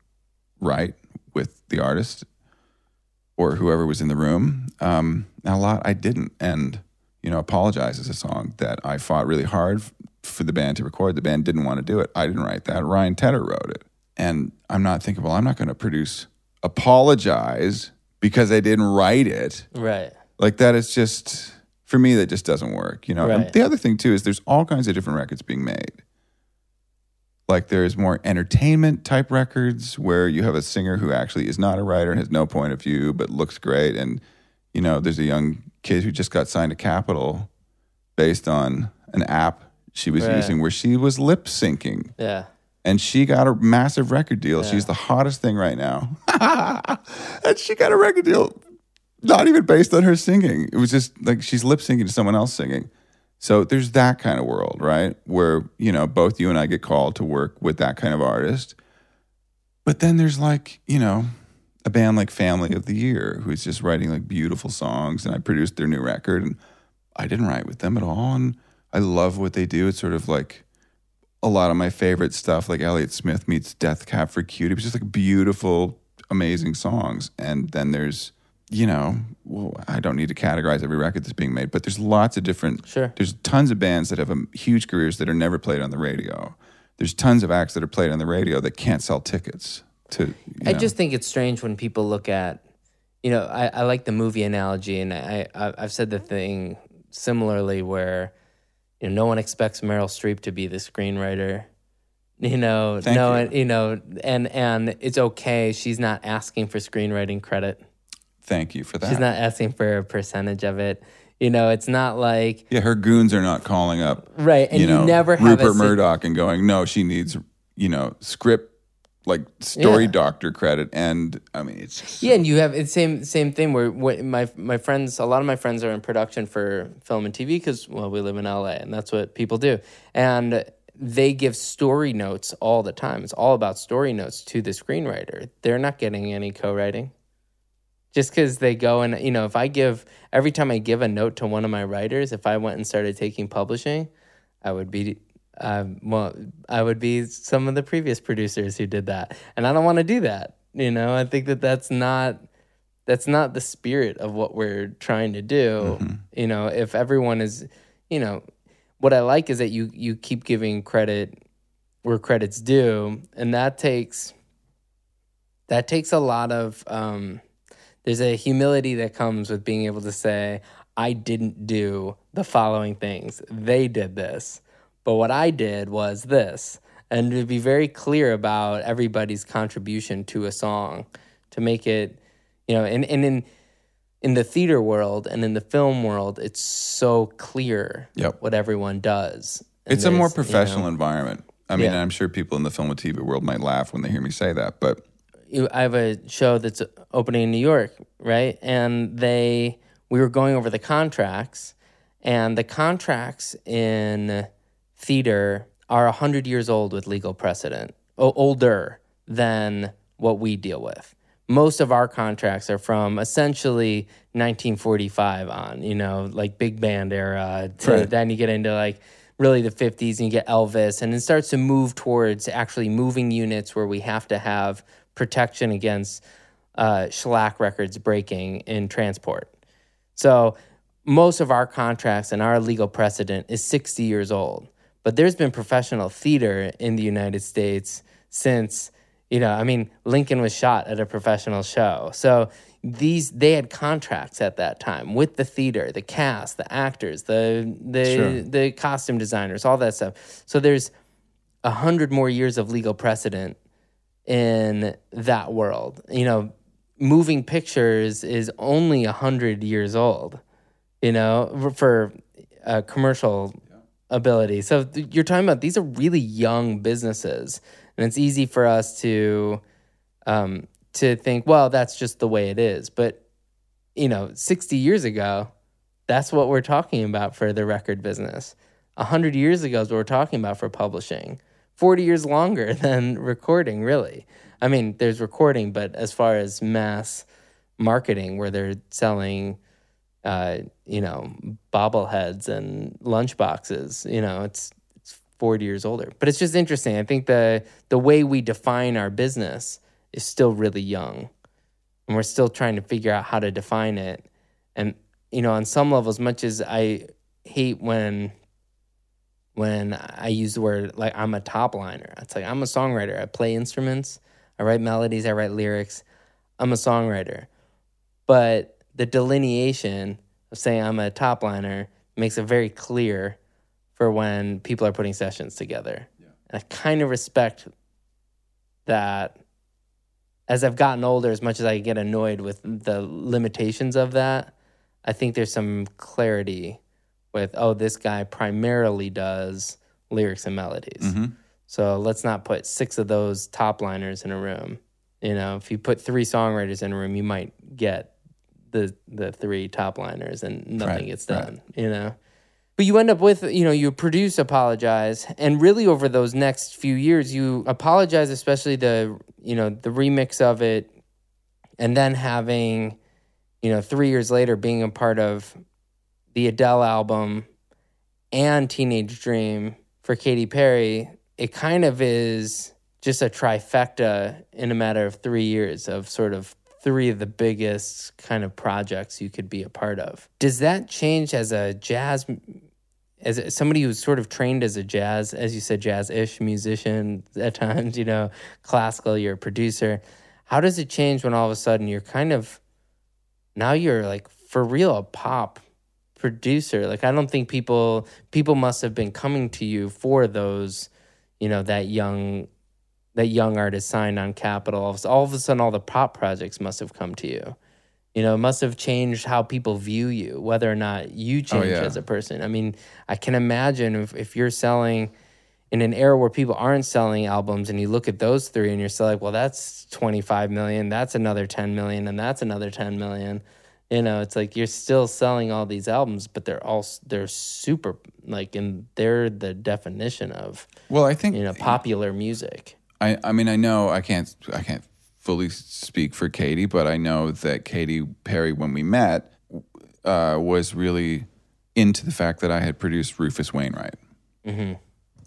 write with the artist or whoever was in the room. Um, and a lot I didn't, and you know, apologize is a song that I fought really hard f- for the band to record. The band didn't want to do it. I didn't write that. Ryan Tedder wrote it, and I'm not thinking, well, I'm not going to produce apologize because I didn't write it. Right. Like that is just for me that just doesn't work, you know. And Right. the other thing too is there's all kinds of different records being made. Like there's more entertainment type records where you have a singer who actually is not a writer and has no point of view but looks great and you know there's a young kid who just got signed to Capitol based on an app she was Right. using where she was lip syncing Yeah. and she got a massive record deal. She's the hottest thing right now. and she got a record deal not even based on her singing. It was just like she's lip syncing to someone else singing. So there's that kind of world, right? Where, you know, both you and I get called to work with that kind of artist. But then there's like, you know, a band like Family of the Year who's just writing like beautiful songs and I produced their new record and I didn't write with them at all and I love what they do. It's sort of like a lot of my favorite stuff, like Elliott Smith meets Death Cab for Cutie. It was just like beautiful, amazing songs. And then there's, you know, well, I don't need to categorize every record that's being made, but there's lots of different. Sure. There's tons of bands that have um, huge careers that are never played on the radio. There's tons of acts that are played on the radio that can't sell tickets to. I know. just think it's strange when people look at, you know, I, I like the movie analogy, and I, I I've said the thing similarly where, you know, no one expects Meryl Streep to be the screenwriter. You know, Thank no, you. you know, and and it's okay. She's not asking for screenwriting credit. Thank you for that. She's not asking for a percentage of it. You know, it's not like yeah, her goons are not calling up right, and you you, never have Rupert Murdoch and going, no, she needs, you know, script like story Yeah. doctor credit, and I mean it's just, Yeah, and you have it's same same thing where what my my friends, a lot of my friends are in production for film and TV because well, we live in LA and that's what people do, and they give story notes all the time. It's all about story notes to the screenwriter. They're not getting any co-writing. Just because they go and you know, if I give every time I give a note to one of my writers, if I went and started taking publishing, I would be um, well, I would be some of the previous producers who did that, and I don't want to do that. You know, I think that that's not that's not the spirit of what we're trying to do. You know, if everyone is, you know, what I like is that you you keep giving credit where credit's due, and that takes that takes a lot of um, there's a humility that comes with being able to say I didn't do the following things. They did this. But what I did was this. And to be very clear about everybody's contribution to a song to make it, you know, and, and in in the theater world and in the film world, it's so clear Yep. what everyone does. And it's a more there's, you know, professional environment. I mean, Yeah. I'm sure people in the film and TV world might laugh when they hear me say that, but I have a show that's opening in New York, right? And they we were going over the contracts, and the contracts in theater are hundred years old with legal precedent, older than what we deal with. Most of our contracts are from essentially 1945 on, you know, like big band era. To, Right. Then you get into like really the 50s and you get Elvis, and it starts to move towards actually moving units where we have to have protection against uh, shellac records breaking in transport. So most of our contracts and our legal precedent is 60 years old. But there's been professional theater in the United States since, you know, I mean, Lincoln was shot at a professional show. So these they had contracts at that time with the theater, the cast, the actors, the the Sure. the costume designers, all that stuff. So there's a hundred more years of legal precedent in that world. You know, moving pictures is only a hundred years old. You know, for uh, commercial ability. So th- you're talking about these are really young businesses, and it's easy for us to um, to think, well, that's just the way it is. But you know, 60 years ago, that's what we're talking about for the record business. 100 years ago is what we're talking about for publishing. 40 years longer than recording, really. I mean, there's recording, but as far as mass marketing, where they're selling, uh, you know, bobbleheads and lunchboxes, you know, it's it's 40 years older. But it's just interesting. I think the the way we define our business is still really young and we're still trying to figure out how to define it. And you know, on some level, as much as I hate when when I use the word like I'm a top liner, it's like I'm a songwriter. I play instruments, I write melodies, I write lyrics. I'm a songwriter, but the delineation of saying I'm a top liner makes it very clear for when people are putting sessions together. And I kind of respect that as I've gotten older, as much as I get annoyed with the limitations of that, I think there's some clarity with, oh, this guy primarily does lyrics and melodies. Mm-hmm. So let's not put six of those top liners in a room. You know, if you put three songwriters in a room, you might get the the three top liners and nothing Right, gets right. done, you know. But you end up with, you know, you produce Apologize, and really over those next few years, you apologize, especially the, you know, the remix of it, and then having, you know, three years later being a part of the Adele album and Teenage Dream for Katy Perry, it kind of is just a trifecta in a matter of three years of sort of three of the biggest kind of projects you could be a part of. Does that change as a jazz, as somebody who's sort of trained as a jazz, as you said, jazz-ish musician at times, you know, classical, you're a producer. How does it change when all of a sudden you're kind of now you're like for real a pop producer? Like I don't think people people must have been coming to you for those, you know, that young that young artist signed on Capitol. All of a- All of a sudden, all the pop projects must have come to you. You know, it must have changed how people view you, whether or not you oh, change yeah. as a person. I mean, I can imagine if, if you're selling, in an era where people aren't selling albums and you look at those three and you're still like, well, that's 25 million, that's another 10 million, and that's another 10 million. You know, it's like you're still selling all these albums, but they're all they're super like, and they're the definition of Well, I think you know popular music. I, I mean, I know I can't I can't fully speak for Katy, but I know that Katy Perry, when we met, uh, was really into the fact that I had produced Rufus Wainwright,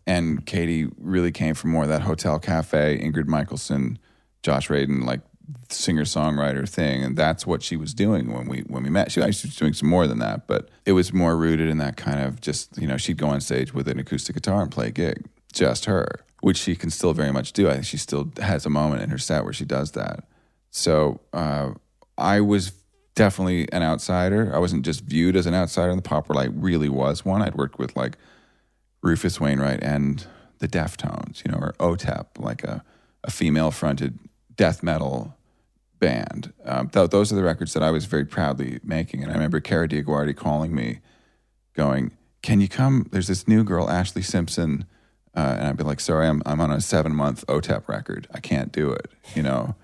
and Katy really came from more of that hotel cafe, Ingrid Michaelson, Josh Radin, like singer songwriter thing, and that's what she was doing when we when we met. She was doing some more than that, but it was more rooted in that kind of just you know she'd go on stage with an acoustic guitar and play a gig, just her, which she can still very much do. I think she still has a moment in her set where she does that. So uh, I was definitely an outsider. I wasn't just viewed as an outsider in the pop world. I really was one. I'd worked with like Rufus Wainwright and the Deftones, you know, or OTEP, like a, a female fronted death metal band. Um, th- those are the records that I was very proudly making. And I remember Kara DioGuardi calling me, going, Can you come? There's this new girl, Ashlee Simpson. Uh, and I'd be like, Sorry, I'm, I'm on a seven month OTEP record. I can't do it, you know?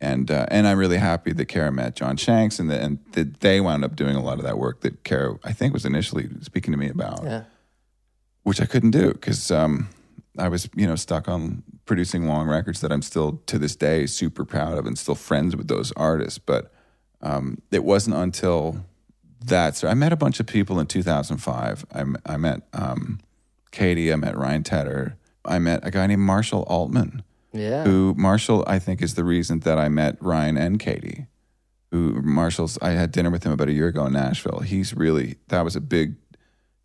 And, uh, and I'm really happy that Kara met John Shanks and, that and that they wound up doing a lot of that work that Kara, I think, was initially speaking to me about Yeah. which I couldn't do because um, I was, you know, stuck on producing long records that I'm still to this day super proud of and still friends with those artists. But um, it wasn't until that. So I met a bunch of people in 2005. I met um, Katy. I met Ryan Tedder. I met a guy named Marshall Altman, Yeah. who Marshall I think is the reason that I met Ryan and Katy. Who Marshall's? I had dinner with him about a year ago in Nashville. He's really that was a big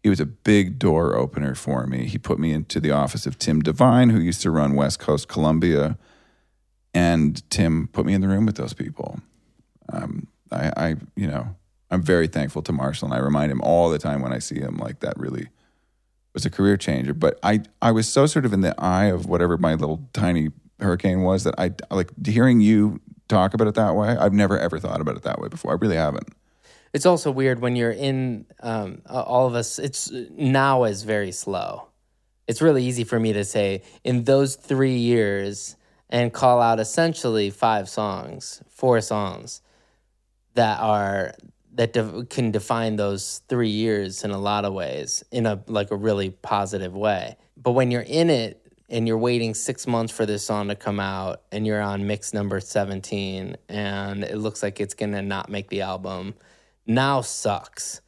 he was a big door opener for me. He put me into the office of Tim Devine, who used to run West Coast Columbia, and Tim put me in the room with those people. Um, I, I, you know, I'm very thankful to Marshall, and I remind him all the time when I see him, like that really was a career changer. But I, I was so sort of in the eye of whatever my little tiny hurricane was that I like hearing you talk about it that way. I've never ever thought about it that way before. I really haven't. It's also weird when you're in um, all of us. It's now is very slow. It's really easy for me to say in those three years and call out essentially five songs, four songs that are that de- can define those three years in a lot of ways in a like a really positive way. But when you're in it and you're waiting six months for this song to come out and you're on mix number 17 and it looks like it's gonna not make the album now sucks.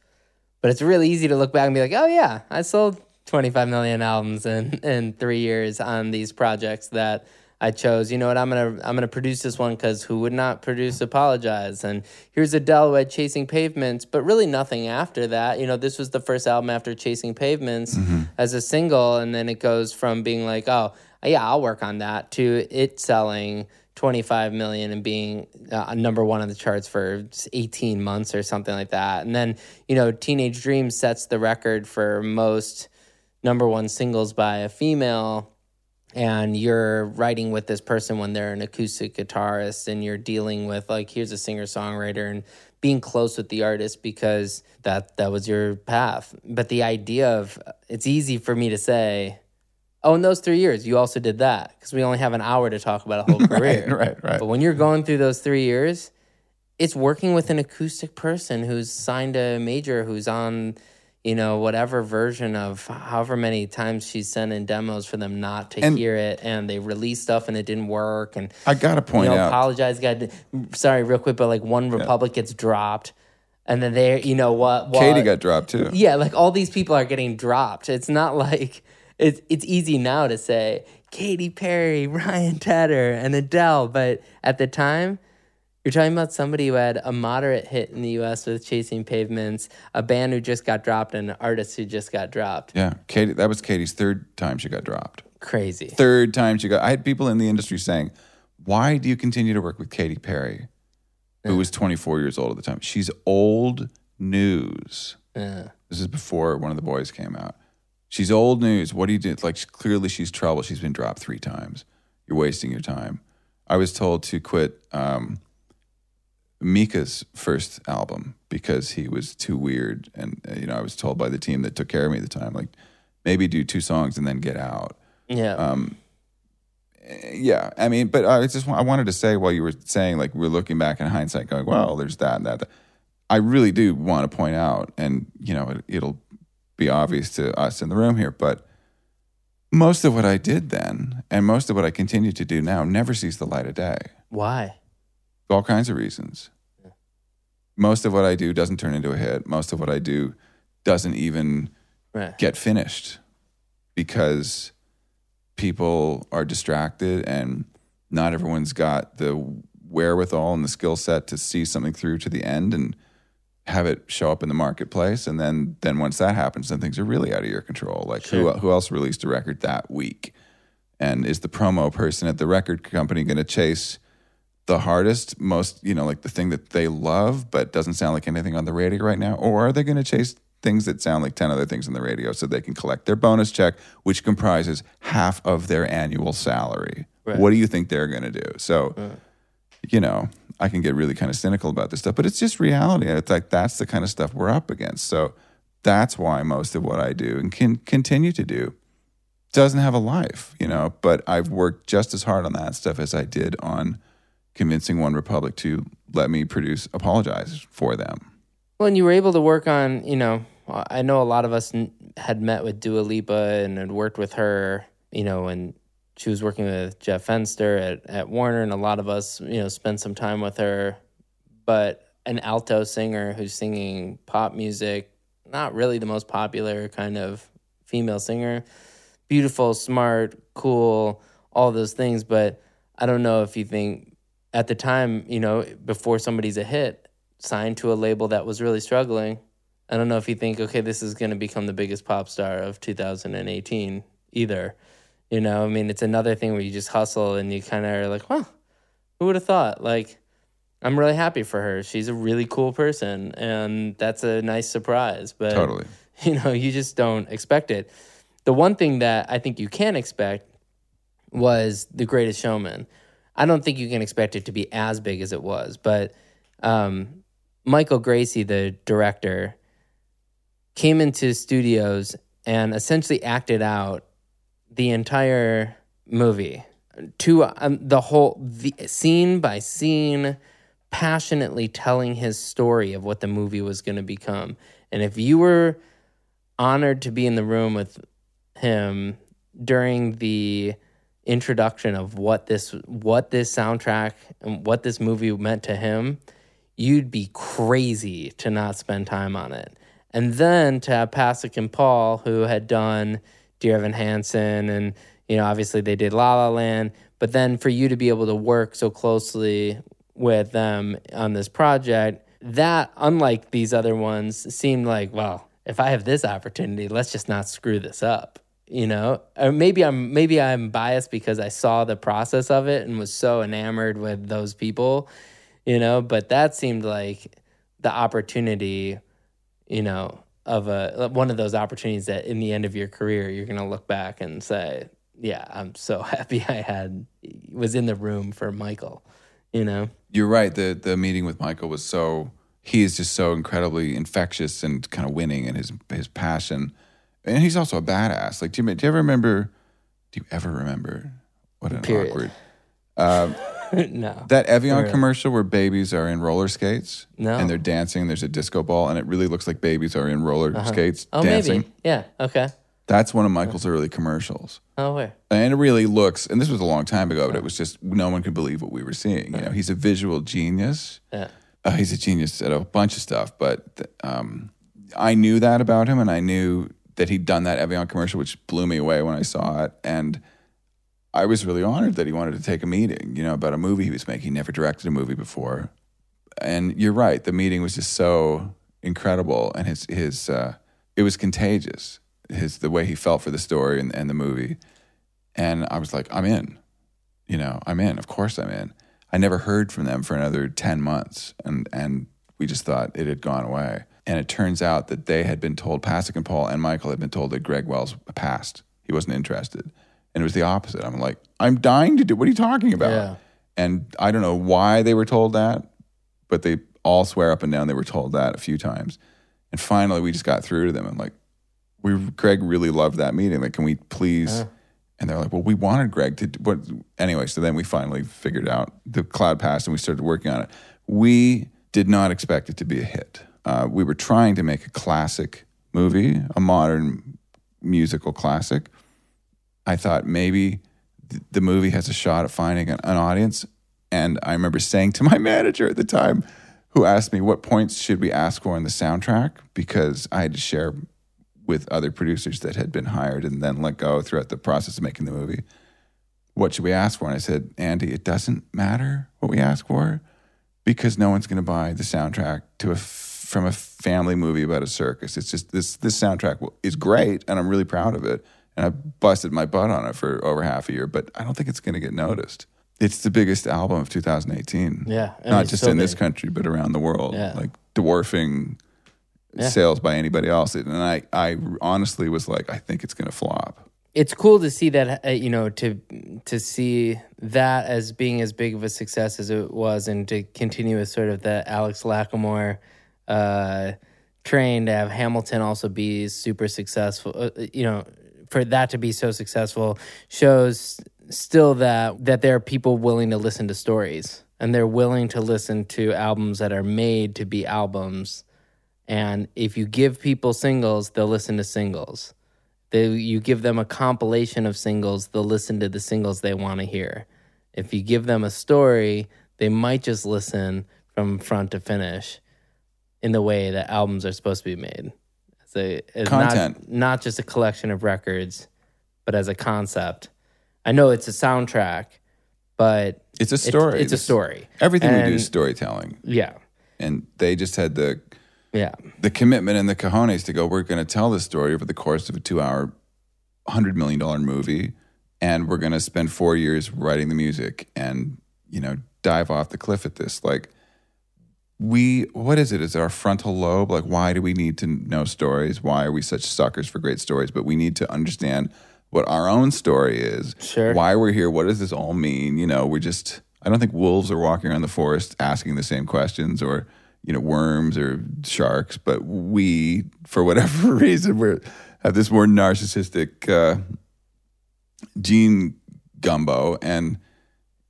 But it's really easy to look back and be like, oh yeah, I sold 25 million albums in, in three years on these projects that I chose. You know what? I'm gonna I'm gonna produce this one because who would not produce Apologize? And here's Adele Chasing Pavements, but really nothing after that. You know, this was the first album after Chasing Pavements mm-hmm. as a single, and then it goes from being like, oh yeah, I'll work on that to it selling 25 million and being uh, number one on the charts for 18 months or something like that. And then, you know, Teenage Dream sets the record for most number one singles by a female. And you're writing with this person when they're an acoustic guitarist, and you're dealing with like, here's a singer songwriter, and being close with the artist because that that was your path. But the idea of it's easy for me to say, Oh, in those three years, you also did that because we only have an hour to talk about a whole career. right, right. But when you're going through those three years, it's working with an acoustic person who's signed a major, who's on, you know, whatever version of however many times she's sent in demos for them not to And- hear it, and they release stuff and it didn't work, and I gotta point you know, out. apologize, got sorry, real quick, but like OneRepublic gets dropped, and then they, you know what, Katy got dropped too. yeah, like all these people are getting dropped. It's not like it's it's easy now to say Katy Perry, Ryan Tedder, and Adele, but at the time, you're talking about somebody who had a moderate hit in the U.S. with Chasing Pavements, a band who just got dropped, and an artist who just got dropped. Yeah, Katy. That was Katy's third time she got dropped. Crazy. Third time she got. I had people in the industry saying, "Why do you continue to work with Katy Perry, who was 24 years old at the time? She's old news." Yeah. This is before one of the boys came out. She's old news. What do you do? Like clearly she's trouble. She's been dropped three times. You're wasting your time. I was told to quit um, Mika's first album because he was too weird, and uh, you know I was told by the team that took care of me at the time, like maybe do two songs and then get out. Yeah. Um, yeah, I mean, but I just I wanted to say while you were saying like we're looking back in hindsight, going, well, there's that and that. that. I really do want to point out, and you know, it, it'll be obvious to us in the room here, but most of what I did then, and most of what I continue to do now, never sees the light of day. Why? All kinds of reasons. Most of what I do doesn't turn into a hit. Most of what I do doesn't even Right. get finished because people are distracted and not everyone's got the wherewithal and the skill set to see something through to the end and have it show up in the marketplace and then then once that happens then things are really out of your control. Like Sure. who who else released a record that week? And is the promo person at the record company going to chase the hardest most you know like the thing that they love but doesn't sound like anything on the radio right now? Or are they going to chase things that sound like 10 other things on the radio so they can collect their bonus check which comprises half of their annual salary? Right. what do you think they're going to do? So you know i can get really kind of cynical about this stuff but it's just reality it's like that's the kind of stuff we're up against so that's why most of what i do and can continue to do doesn't have a life, you know. But I've worked just as hard on that stuff as I did on convincing OneRepublic to let me produce Apologize for them. Well, and you were able to work on, you know, I know a lot of us had met with Dua Lipa and had worked with her, you know, and she was working with Jeff Fenster at, at Warner, and a lot of us, you know, spent some time with her. But an alto singer who's singing pop music, not really the most popular kind of female singer, beautiful, smart, cool, all those things. But I don't know if you think at the time, you know, before somebody's a hit, signed to a label that was really struggling. I don't know if you think, okay, this is going to become the biggest pop star of 2018 either. You know, I mean, it's another thing where you just hustle and you kind of are like, well, who would have thought? Like, I'm really happy for her. She's a really cool person, and that's a nice surprise. But Totally. you know, you just don't expect it. The one thing that I think you can expect was The Greatest Showman. I don't think you can expect it to be as big as it was, but um, Michael Gracey, the director, came into studios and essentially acted out the entire movie to um, the whole the scene by scene passionately telling his story of what the movie was going to become and if you were honored to be in the room with him during the introduction of what this what this soundtrack and what this movie meant to him you'd be crazy to not spend time on it. And then to have Pasek and Paul, who had done Dear Evan Hansen, and you know, obviously they did La La Land, but then for you to be able to work so closely with them on this project, that unlike these other ones, seemed like, well, if I have this opportunity, let's just not screw this up. You know, or maybe I'm maybe I'm biased because I saw the process of it and was so enamored with those people you know but that seemed like the opportunity you know of a one of those opportunities that in the end of your career you're going to look back and say yeah i'm so happy i had was in the room for michael you know You're right. The the meeting with Michael was so he is just so incredibly infectious and kind of winning in his his passion, and he's also a badass. Like, do you, do you ever remember? Do you ever remember? What an Period. awkward um, no that Evian commercial where babies are in roller skates No. and they're dancing. There's a disco ball, and it really looks like babies are in roller skates oh dancing. maybe yeah okay That's one of Michael's early commercials. oh where And it really looks, and this was a long time ago, but it was just no one could believe what we were seeing. You know, he's a visual genius. yeah Uh, he's a genius at a bunch of stuff, but th- um, I knew that about him, and I knew that he'd done that Evian commercial, which blew me away when I saw it. And I was really honored that he wanted to take a meeting, you know, about a movie he was making. He never directed a movie before, and you're right. The meeting was just so incredible, and his his uh, it was contagious. His the way he felt for the story and, and the movie, and I was like, I'm in. You know, I'm in. Of course, I'm in. I never heard from them for another ten months, and and we just thought it had gone away. And it turns out that they had been told, Pasek and Paul and Michael had been told that Greg Wells passed. He wasn't interested, and it was the opposite. I'm like, I'm dying to do. What are you talking about? Yeah. And I don't know why they were told that, but they all swear up and down they were told that a few times. And finally, we just got through to them. I'm like, we Greg really loved that meeting. Like, can we please? And they're like, well, we wanted Greg to. What anyway? So then we finally figured out the cloud passed, and we started working on it. We did not expect it to be a hit. Uh, we were trying to make a classic movie, a modern musical classic. I thought maybe th- the movie has a shot at finding an, an audience. And I remember saying to my manager at the time, who asked me what points should we ask for in the soundtrack, because I had to share with other producers that had been hired and then let go throughout the process of making the movie. What should we ask for? And I said, Andy, it doesn't matter what we ask for because no one's going to buy the soundtrack to a from a family movie about a circus. It's just this this soundtrack is great, and I'm really proud of it. And I busted my butt on it for over half a year, but I don't think it's going to get noticed. It's the biggest album of 2018. Yeah, not just so in this country, but around the world. Yeah. Like dwarfing Yeah. sales by anybody else. And I, I honestly was like, I think it's going to flop. it's cool to see that uh, you know to to see that as being as big of a success as it was and to continue with sort of the Alex Lacamoire uh train to have Hamilton also be super successful uh, you know for that to be so successful shows still that that there are people willing to listen to stories and they're willing to listen to albums that are made to be albums and if you give people singles they'll listen to singles they, you give them a compilation of singles, they'll listen to the singles they want to hear. If you give them a story, they might just listen from front to finish in the way that albums are supposed to be made. As Content. Not, not just a collection of records, but as a concept. I know it's a soundtrack, but It's a story. it's a story. Everything we do is storytelling. Yeah. And they just had the Yeah. the commitment and the cojones to go, we're going to tell this story over the course of a two hour, $100 million movie. And we're going to spend four years writing the music and, you know, dive off the cliff at this. Like, we, what is it? Is it our frontal lobe? Like, why do we need to know stories? Why are we such suckers for great stories? But we need to understand what our own story is. Sure. Why we're here. What does this all mean? You know, we're just, I don't think wolves are walking around the forest asking the same questions or, you know, worms or sharks, but we, for whatever reason, we're have this more narcissistic uh, gene gumbo, and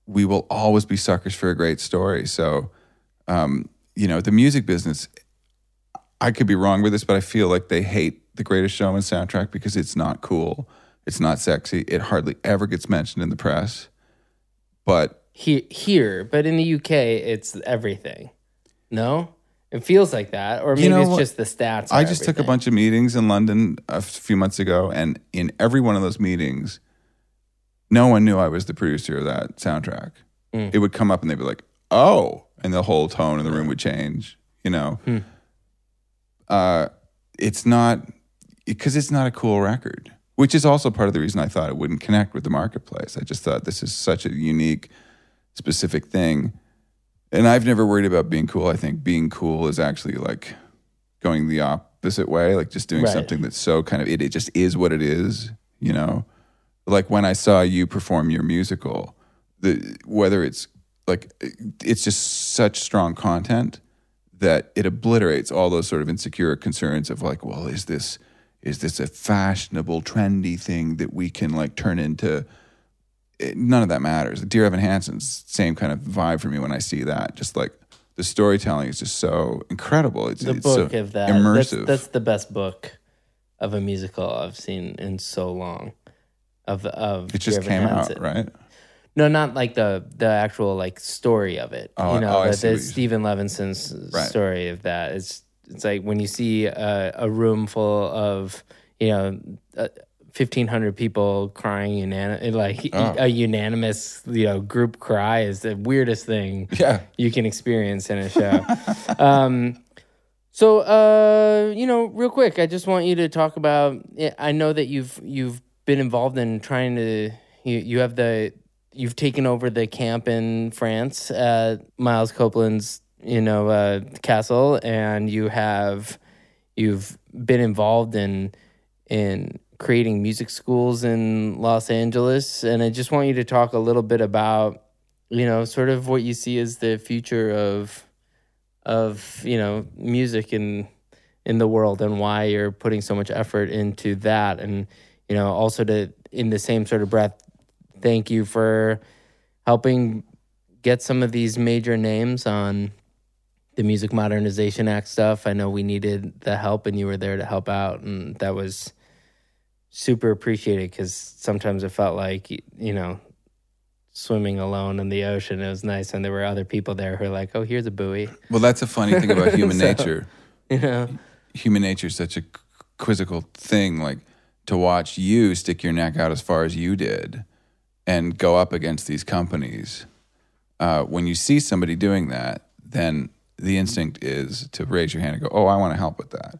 we will always be suckers for a great story. So, um, you know, the music business, I could be wrong with this, but I feel like they hate the Greatest Showman soundtrack because it's not cool, it's not sexy, it hardly ever gets mentioned in the press. But here, here, but in the UK, it's everything. No, it feels like that, or maybe know it's just the stats. I just took a bunch of meetings in London a few months ago, and in every one of those meetings, no one knew I was the producer of that soundtrack. Hmm. It would come up, and they'd be like, "Oh," and the whole tone of the room would change. You know, Hmm. uh, it's not because it's not a cool record, which is also part of the reason I thought it wouldn't connect with the marketplace. I just thought this is such a unique, specific thing. And I've never worried about being cool. I think being cool is actually like going the opposite way, like just doing Right. something that's so kind of it, it just is what it is, you know. Like when I saw you perform your musical, the whether it's like it's just such strong content that it obliterates all those sort of insecure concerns of like, well, is this is this a fashionable, trendy thing that we can like turn into? It, none of that matters. Dear Evan Hansen's same kind of vibe for me when I see that. Just like the storytelling is just so incredible. It's, the it's so book of that. immersive. That's, that's the best book of a musical I've seen in so long. Of of it just Dear came out, right? No, not like the the actual like story of it. Oh, you know, oh, the, the Steven Levenson's Right. story of that. It's it's like when you see a, a room full of you know. Uh, 1500 people crying unanim- like Oh. a unanimous you know group cry is the weirdest thing Yeah. you can experience in a show. um, so, uh, you know, real quick, I just want you to talk about. I know that you've you've been involved in trying to. You you have the you've taken over the camp in France at Miles Copeland's you know uh, castle, and you have you've been involved in in creating music schools in Los Angeles, and I just want you to talk a little bit about you know sort of what you see as the future of of you know music in in the world and why you're putting so much effort into that. And you know also to in the same sort of breath, thank you for helping get some of these major names on the Music Modernization Act stuff. I know we needed the help, and you were there to help out, and that was super appreciated because sometimes it felt like you know swimming alone in the ocean. It was nice, and there were other people there who were like, "Oh, here's a buoy." Well, that's a funny thing about human So- nature. You know, Human nature is such a quizzical thing. Like to watch you stick your neck out as far as you did, and go up against these companies. Uh, when you see somebody doing that, then the instinct is to raise your hand and go, "Oh, I want to help with that."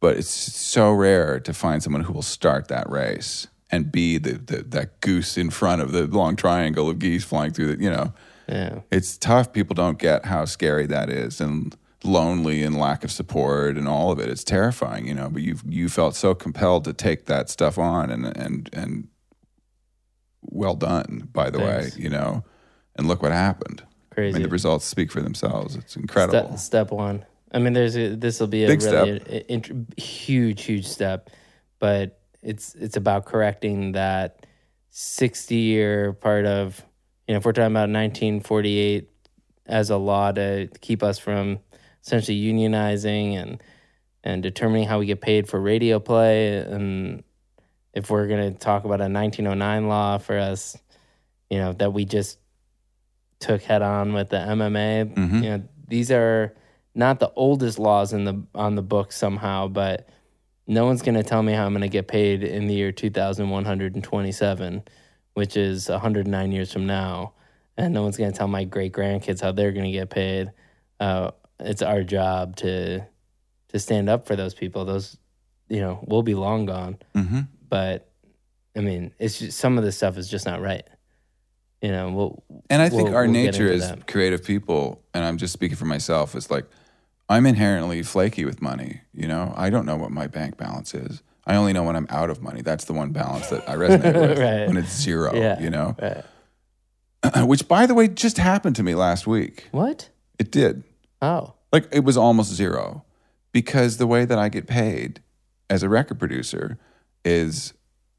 But it's so rare to find someone who will start that race and be the, the that goose in front of the long triangle of geese flying through the you know yeah, it's tough. People don't get how scary that is and lonely and lack of support and all of it. It's terrifying, you know, but you you felt so compelled to take that stuff on and and and well done, by the Thanks. way, you know. And look what happened. I crazy. mean, the results speak for themselves. It's incredible. Step, step one. I mean, there's this will be a Big really a- int- huge, huge step, but it's it's about correcting that 60 year part of you know if we're talking about 1948 as a law to keep us from essentially unionizing and and determining how we get paid for radio play and if we're going to talk about a 1909 law for us you know that we just took head on with the MMA Mhm. you know these are not the oldest laws in the on the book somehow but no one's going to tell me how I'm going to get paid in the year 2127 which is 109 years from now. And no one's going to tell my great grandkids how they're going to get paid. Uh, it's our job to to stand up for those people. Those you know we'll be long gone. Hmm but i mean it's just some of the stuff is just not right you know we'll And I think we'll- our we'll nature as creative people, and I'm just speaking for myself, is like I'm inherently flaky with money. You know, I don't know what my bank balance is. I only know when I'm out of money. That's the one balance that I resonate with Right. when it's zero. Yeah. You know, Right. which by the way just happened to me last week. what It did. oh Like it was almost zero because the way that I get paid as a record producer is,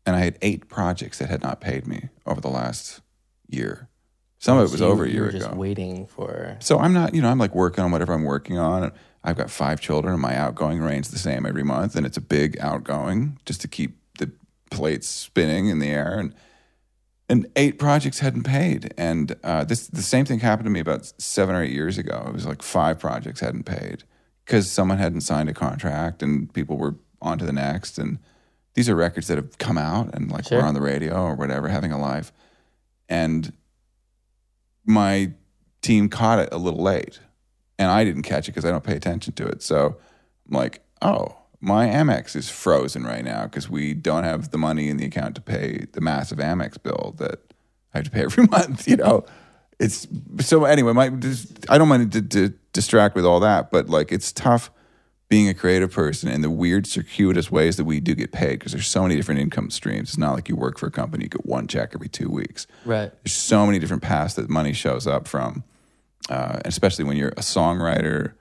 and I had eight projects that had not paid me over the last year. Some of it was So you- over a you year were ago. just waiting for So I'm not, you know, I'm like working on whatever I'm working on. I've got five children, and my outgoing remains the same every month, and it's a big outgoing just to keep the plates spinning in the air. And and eight projects hadn't paid, and uh, this the same thing happened to me about seven or eight years ago. It was like five projects hadn't paid because someone hadn't signed a contract, and people were on to the next. And these are records that have come out and like Sure. we're on the radio or whatever, having a life, and my team caught it a little late and I didn't catch it because I don't pay attention to it. So I'm like, oh, my Amex is frozen right now because we don't have the money in the account to pay the massive Amex bill that I have to pay every month. You know, it's so anyway. My just, I don't mind to, to distract with all that, but like it's tough being a creative person in the weird circuitous ways that we do get paid because there's so many different income streams. It's not like you work for a company you get one check every two weeks right there's so many different paths that money shows up from, uh, especially when you're a songwriter,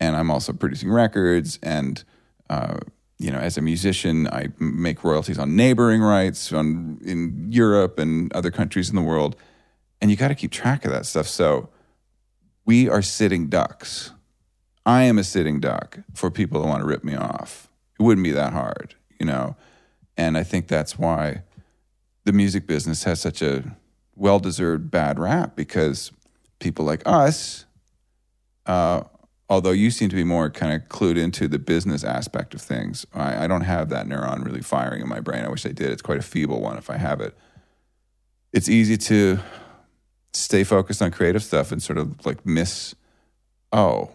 and I'm also producing records, and uh, you know, as a musician, I make royalties on neighboring rights on in Europe and other countries in the world, and you got to keep track of that stuff. So we are sitting ducks. I am a sitting duck for people that want to rip me off. It wouldn't be that hard, you know, and I think that's why the music business has such a well deserved bad rap because people like us, uh, although you seem to be more kind of clued into the business aspect of things, I, I don't have that neuron really firing in my brain. I wish I did. It's quite a feeble one if I have it. It's easy to stay focused on creative stuff and sort of like miss, oh,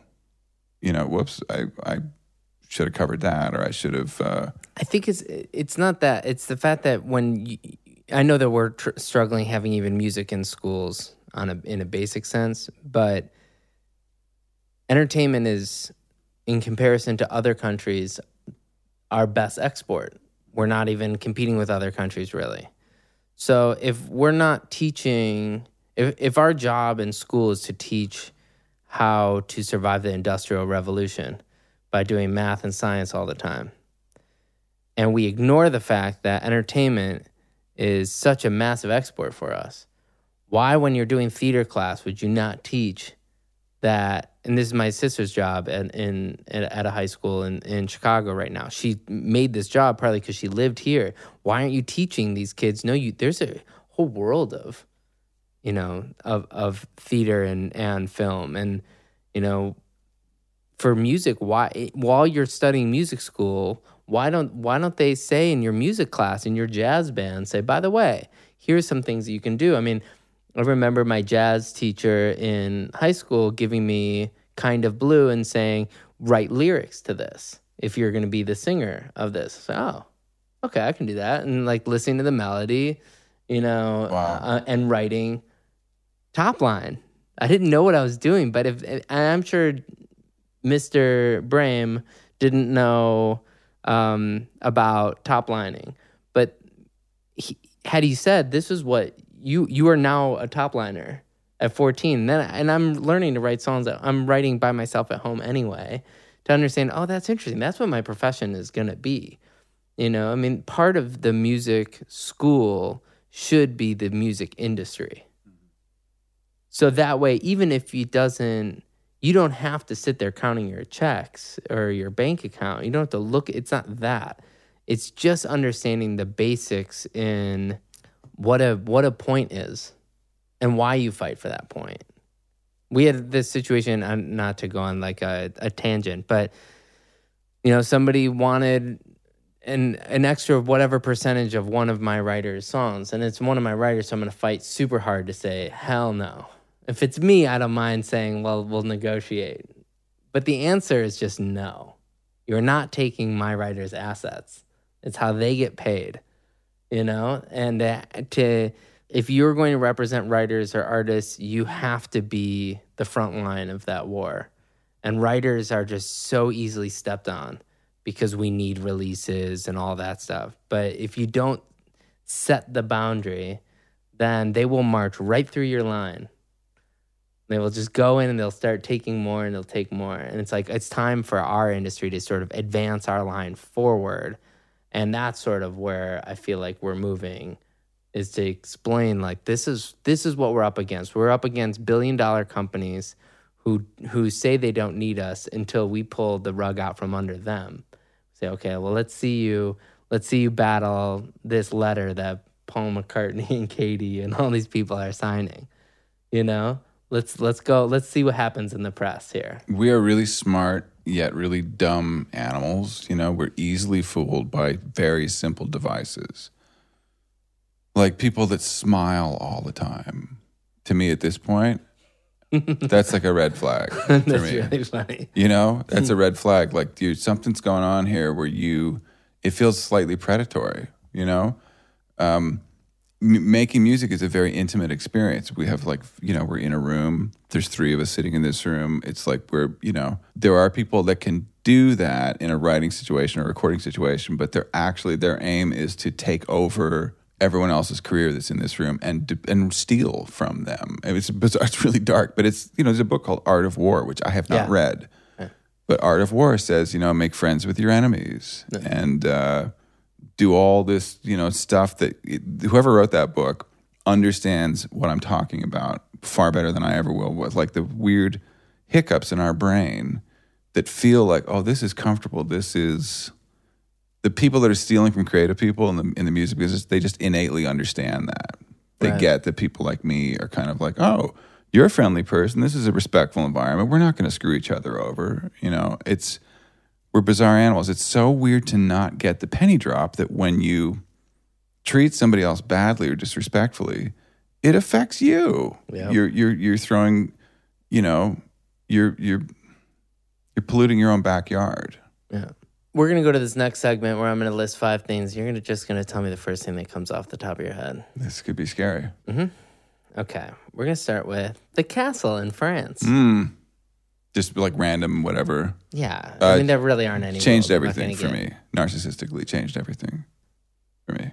you know, whoops, I, I should have covered that or I should have. Uh, I think it's it's not that. It's the fact that when you, I know that we're tr- struggling having even music in schools on a in a basic sense, but entertainment is, in comparison to other countries, our best export. We're not even competing with other countries really. So if we're not teaching, if if our job in school is to teach how to survive the industrial revolution by doing math and science all the time and we ignore the fact that entertainment is such a massive export for us. Why, when you're doing theater class, would you not teach that? And this is my sister's job at, in at a high school in, in Chicago right now. She made this job probably because she lived here. Why aren't you teaching these kids? No, you. There's a whole world of, you know, of of theater and and film, and you know, for music. Why while you're studying music school, why don't why don't they say in your music class in your jazz band say by the way here's some things that you can do i mean i remember my jazz teacher in high school giving me kind of blue and saying write lyrics to this if you're going to be the singer of this so, oh okay i can do that and like listening to the melody you know Wow. uh, and writing top line i didn't know what i was doing but if i'm sure mr brame didn't know um, about top lining. But he, had he said, "This is what you you are now a top liner at 14," then and I'm learning to write songs that I'm writing by myself at home anyway to understand. Oh, that's interesting. That's what my profession is gonna be. You know, I mean, part of the music school should be the music industry. So that way, even if he doesn't you don't have to sit there counting your checks or your bank account. You don't have to look, it's not that. It's just understanding the basics in what a what a point is and why you fight for that point. We had this situation, uh, not to go on like a, a tangent, but you know, somebody wanted an an extra whatever percentage of one of my writer's songs, and it's one of my writers, so I'm gonna fight super hard to say hell no. If it's me, I don't mind saying, well, we'll negotiate. But the answer is just no. You're not taking my writer's assets. It's how they get paid, you know? And uh, to if you're going to represent writers or artists, you have to be the front line of that war. And writers are just so easily stepped on because we need releases and all that stuff. But if you don't set the boundary, then they will march right through your line they will just go in and they'll start taking more and they'll take more. And it's like, it's time for our industry to sort of advance our line forward. And that's sort of where I feel like we're moving is to explain like this is this is what we're up against. We're up against billion dollar companies who who say they don't need us until we pull the rug out from under them. Say, okay, well let's see you let's see you battle this letter that Paul McCartney and Katy and all these people are signing. You know? Let's let's go let's see what happens in the press here. We are really smart yet really dumb animals. You know we're easily fooled by very simple devices. Like people that smile all the time. To me at this point that's like a red flag for that's me. really funny. You know that's a red flag. Like dude something's going on here where you it feels slightly predatory you know? Um, m- making music is a very intimate experience. We have like, you know, we're in a room. There's three of us sitting in this room. It's like we're, you know, there are people that can do that in a writing situation or recording situation, but they're actually their aim is to take over everyone else's career that's in this room and and steal from them. It's bizarre, it's really dark, but it's you know, there's a book called Art of War which I have not Yeah. read. But Art of War says, you know, make friends with your enemies and uh, do all this, you know, stuff that whoever wrote that book understands what I'm talking about far better than I ever will. With like the weird hiccups in our brain that feel like, oh, this is comfortable. This is the people that are stealing from creative people in the in the music business. They just innately understand that. They Right. get that people like me are kind of like, oh, you're a friendly person. This is a respectful environment. We're not going to screw each other over. You know, it's we're bizarre animals. It's so weird to not get the penny drop that when you treat somebody else badly or disrespectfully, it affects you. Yeah. You're you're you're throwing, you know, you're you're you're polluting your own backyard. yeah we're gonna go to this next segment where i'm gonna list five things you're gonna just gonna tell me the first thing that comes off the top of your head This could be scary. Hmm. okay we're gonna start with the castle in france Mm. Just like random whatever. yeah Uh, i mean there really aren't any changed rules. I'm not everything for gonna get- me. Narcissistically changed everything for me.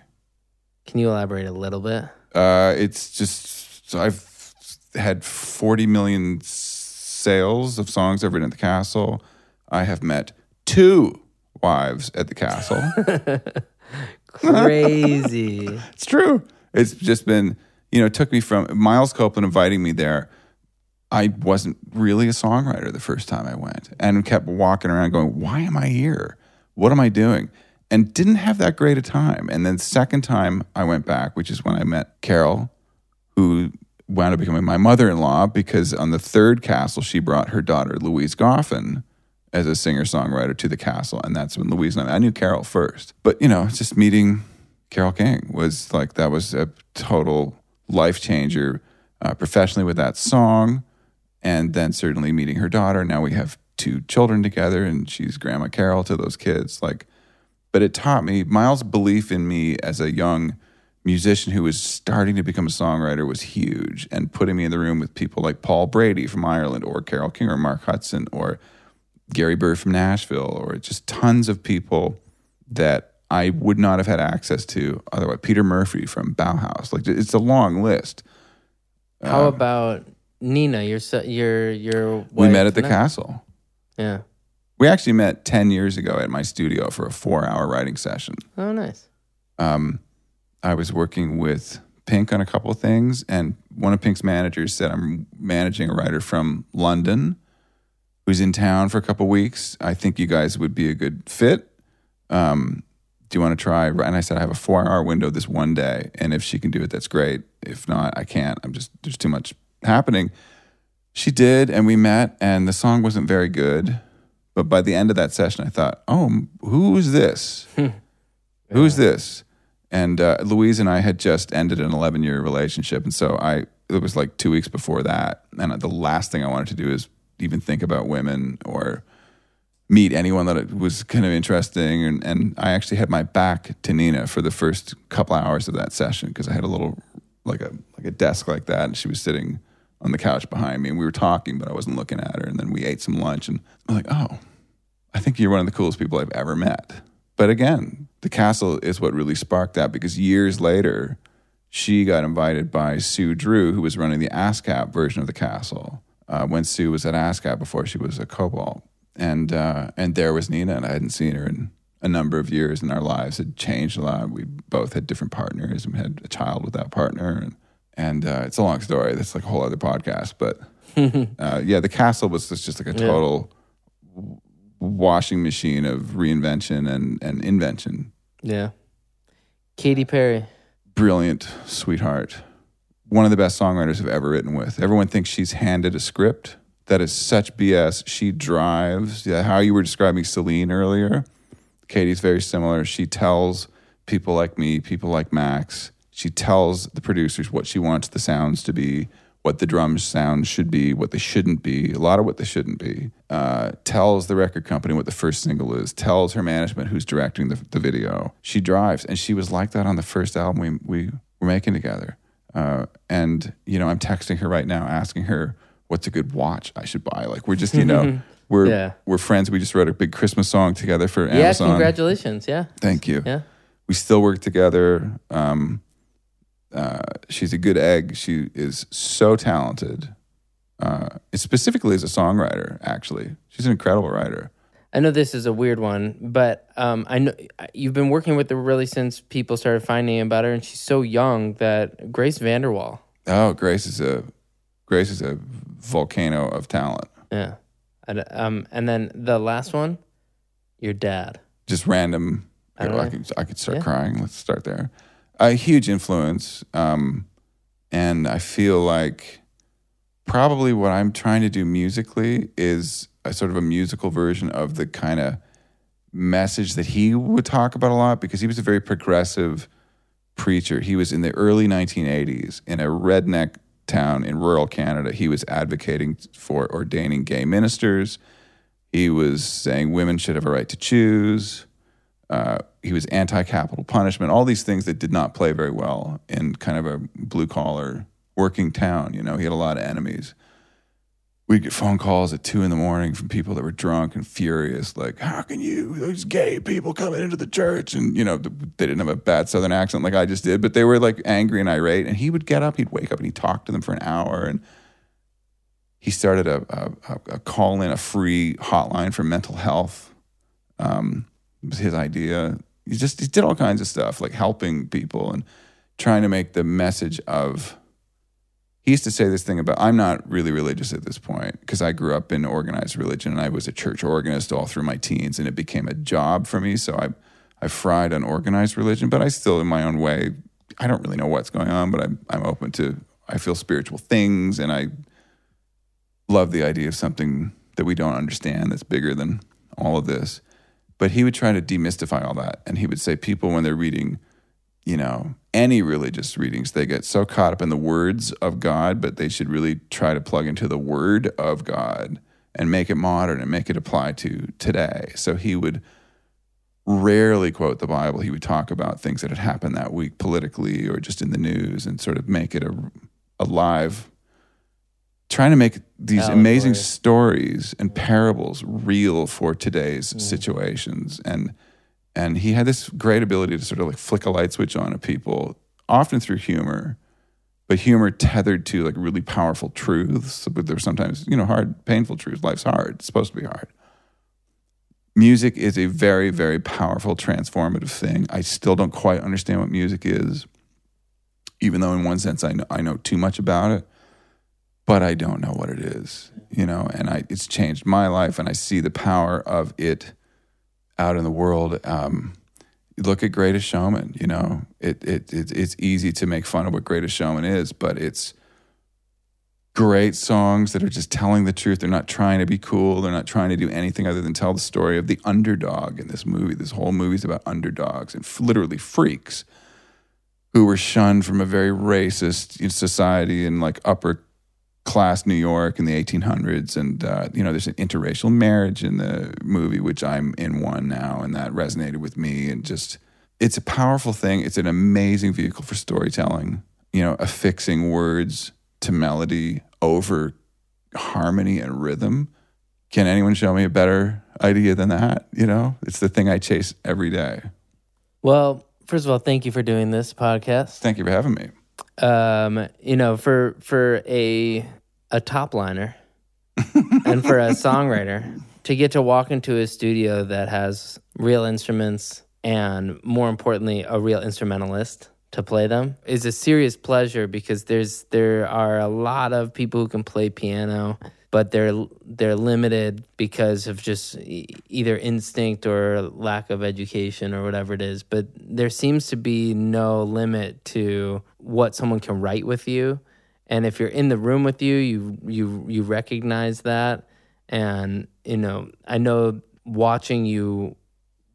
can you elaborate a little bit Uh, it's just so I've had 40 million s- sales of songs I've written at the castle. I have met two wives at the castle. Crazy. It's true. It's just been, you know, it took me from Miles Copeland inviting me there. I wasn't really a songwriter the first time I went and kept walking around going, why am I here? What am I doing? And didn't have that great a time. And then second time I went back, which is when I met Carole, who wound up becoming my mother-in-law because on the third castle she brought her daughter Louise Goffin as a singer-songwriter to the castle. And that's when Louise and I, I knew Carole first. But, you know, just meeting Carole King was like, that was a total life changer uh, professionally with that song and then certainly meeting her daughter. Now we have two children together, and she's Grandma Carole to those kids. Like, but it taught me Miles' belief in me as a young musician who was starting to become a songwriter was huge, and putting me in the room with people like Paul Brady from Ireland, or Carole King, or Mark Hudson, or Gary Burr from Nashville, or just tons of people that I would not have had access to otherwise. Peter Murphy from Bauhaus, like it's a long list. How um, about Nina? Your your your wife we met at the castle. Yeah. We actually met 10 years ago at my studio for a four hour writing session. Oh, nice. Um, I was working with Pink on a couple of things, and one of Pink's managers said, I'm managing a writer from London who's in town for a couple of weeks. I think you guys would be a good fit. Um, do you want to try? And I said, I have a four hour window this one day, and if she can do it, that's great. If not, I can't. I'm just, there's too much happening. She did, and we met, and the song wasn't very good. But by the end of that session, I thought, oh, who is this? Who's this? And uh, Louise and I had just ended an 11 year relationship. And so I, it was like two weeks before that. And the last thing I wanted to do is even think about women or meet anyone that was kind of interesting. And, and I actually had my back to Nina for the first couple hours of that session because I had a little, like a, like a desk like that. And she was sitting on the couch behind me and we were talking, but I wasn't looking at her. And then we ate some lunch and I'm like, oh, I think you're one of the coolest people I've ever met. But again, the castle is what really sparked that because years later, she got invited by Sue Drew, who was running the ASCAP version of the castle, uh, when Sue was at ASCAP before she was a Kobalt. And, uh, and there was Nina, and I hadn't seen her in a number of years, and our lives had changed a lot. We both had different partners, and we had a child with that partner. And, and uh, it's a long story. That's like a whole other podcast. But uh, yeah, the castle was just, just like a total washing machine of reinvention and, and invention. Yeah. Katy Perry. Brilliant sweetheart. One of the best songwriters I've ever written with. Everyone thinks she's handed a script. That is such BS. She drives. Yeah, how you were describing Celine earlier. Katy's very similar. She tells people like me, people like Max, she tells the producers what she wants the sounds to be, what the drums sounds should be, what they shouldn't be, a lot of what they shouldn't be. Uh, tells the record company what the first single is, tells her management who's directing the, the video. She drives, and she was like that on the first album we, we were making together. Uh, and, you know, I'm texting her right now asking her what's a good watch I should buy. Like, we're just, you know, we're, Yeah. we're friends. We just wrote a big Christmas song together for Yeah, Amazon. congratulations. Yeah. Thank you Yeah. we still work together. Um, uh, she's a good egg. She is so talented, uh, specifically as a songwriter. Actually, she's an incredible writer. I know this is a weird one, but um, I know you've been working with her really since people started finding about her, and she's so young that Grace VanderWaal. Oh, Grace is a Grace is a volcano of talent. Yeah. And, um, and then the last one, your dad. Just random. I I, could I could start Yeah. crying. Let's start there. A huge influence, um, and I feel like probably what I'm trying to do musically is a sort of a musical version of the kind of message that he would talk about a lot because he was a very progressive preacher. He was in the early 1980s in a redneck town in rural Canada. He was advocating for ordaining gay ministers. He was saying women should have a right to choose. Uh, he was anti-capital punishment. All these things that did not play very well in kind of a blue-collar working town. You know, he had a lot of enemies. We'd get phone calls at two in the morning from people that were drunk and furious, like, "How can you? There's gay people coming into the church," and you know, they didn't have a bad Southern accent like I just did, but they were like angry and irate. And he would get up, he'd wake up, and he'd talk to them for an hour. And he started a, a, a call in, a free hotline for mental health. Um, was his idea. he just he did all kinds of stuff like helping people and trying to make the message of he used to say this thing about I'm not really religious at this point because I grew up in organized religion and I was a church organist all through my teens and it became a job for me so I I fried on organized religion but I still in my own way I don't really know what's going on but I'm I'm open to I feel spiritual things and I love the idea of something that we don't understand that's bigger than all of this but he would try to demystify all that and he would say people when they're reading you know, any religious readings, they get so caught up in the words of God, but they should really try to plug into the word of God and make it modern and make it apply to today. So he would rarely quote the Bible. He would talk about things that had happened that week politically or just in the news and sort of make it a, alive, trying to make these Allegory. amazing stories and parables real for today's mm. situations. And and he had this great ability to sort of like flick a light switch on at people, often through humor, but humor tethered to like really powerful truths. But there were sometimes, you know, hard, painful truths. Life's hard. It's supposed to be hard. Music is a very, very powerful, transformative thing. I still don't quite understand what music is, even though in one sense I know, I know too much about it, but I don't know what it is, you know, and I, it's changed my life and I see the power of it out in the world. Um, look at Greatest Showman. You know, it, it it it's easy to make fun of what Greatest Showman is, but it's great songs that are just telling the truth. They're not trying to be cool. They're not trying to do anything other than tell the story of the underdog in this movie. This whole movie is about underdogs and f- literally freaks who were shunned from a very racist society and like upper class New York in the 1800s, and uh, you know, there's an interracial marriage in the movie, which I'm in one now, and that resonated with me. And just, it's a powerful thing. It's an amazing vehicle for storytelling. You know, affixing words to melody over harmony and rhythm. Can anyone show me a better idea than that? You know, it's the thing I chase every day. Well, first of all, thank you for doing this podcast. Thank you for having me. Um, you know, for for a a top liner and for a songwriter to get to walk into a studio that has real instruments and more importantly a real instrumentalist to play them is a serious pleasure because there's there are a lot of people who can play piano but they're they're limited because of just either instinct or lack of education or whatever it is. But there seems to be no limit to what someone can write with you. And if you're in the room with you you you you recognize that. And you know i know watching you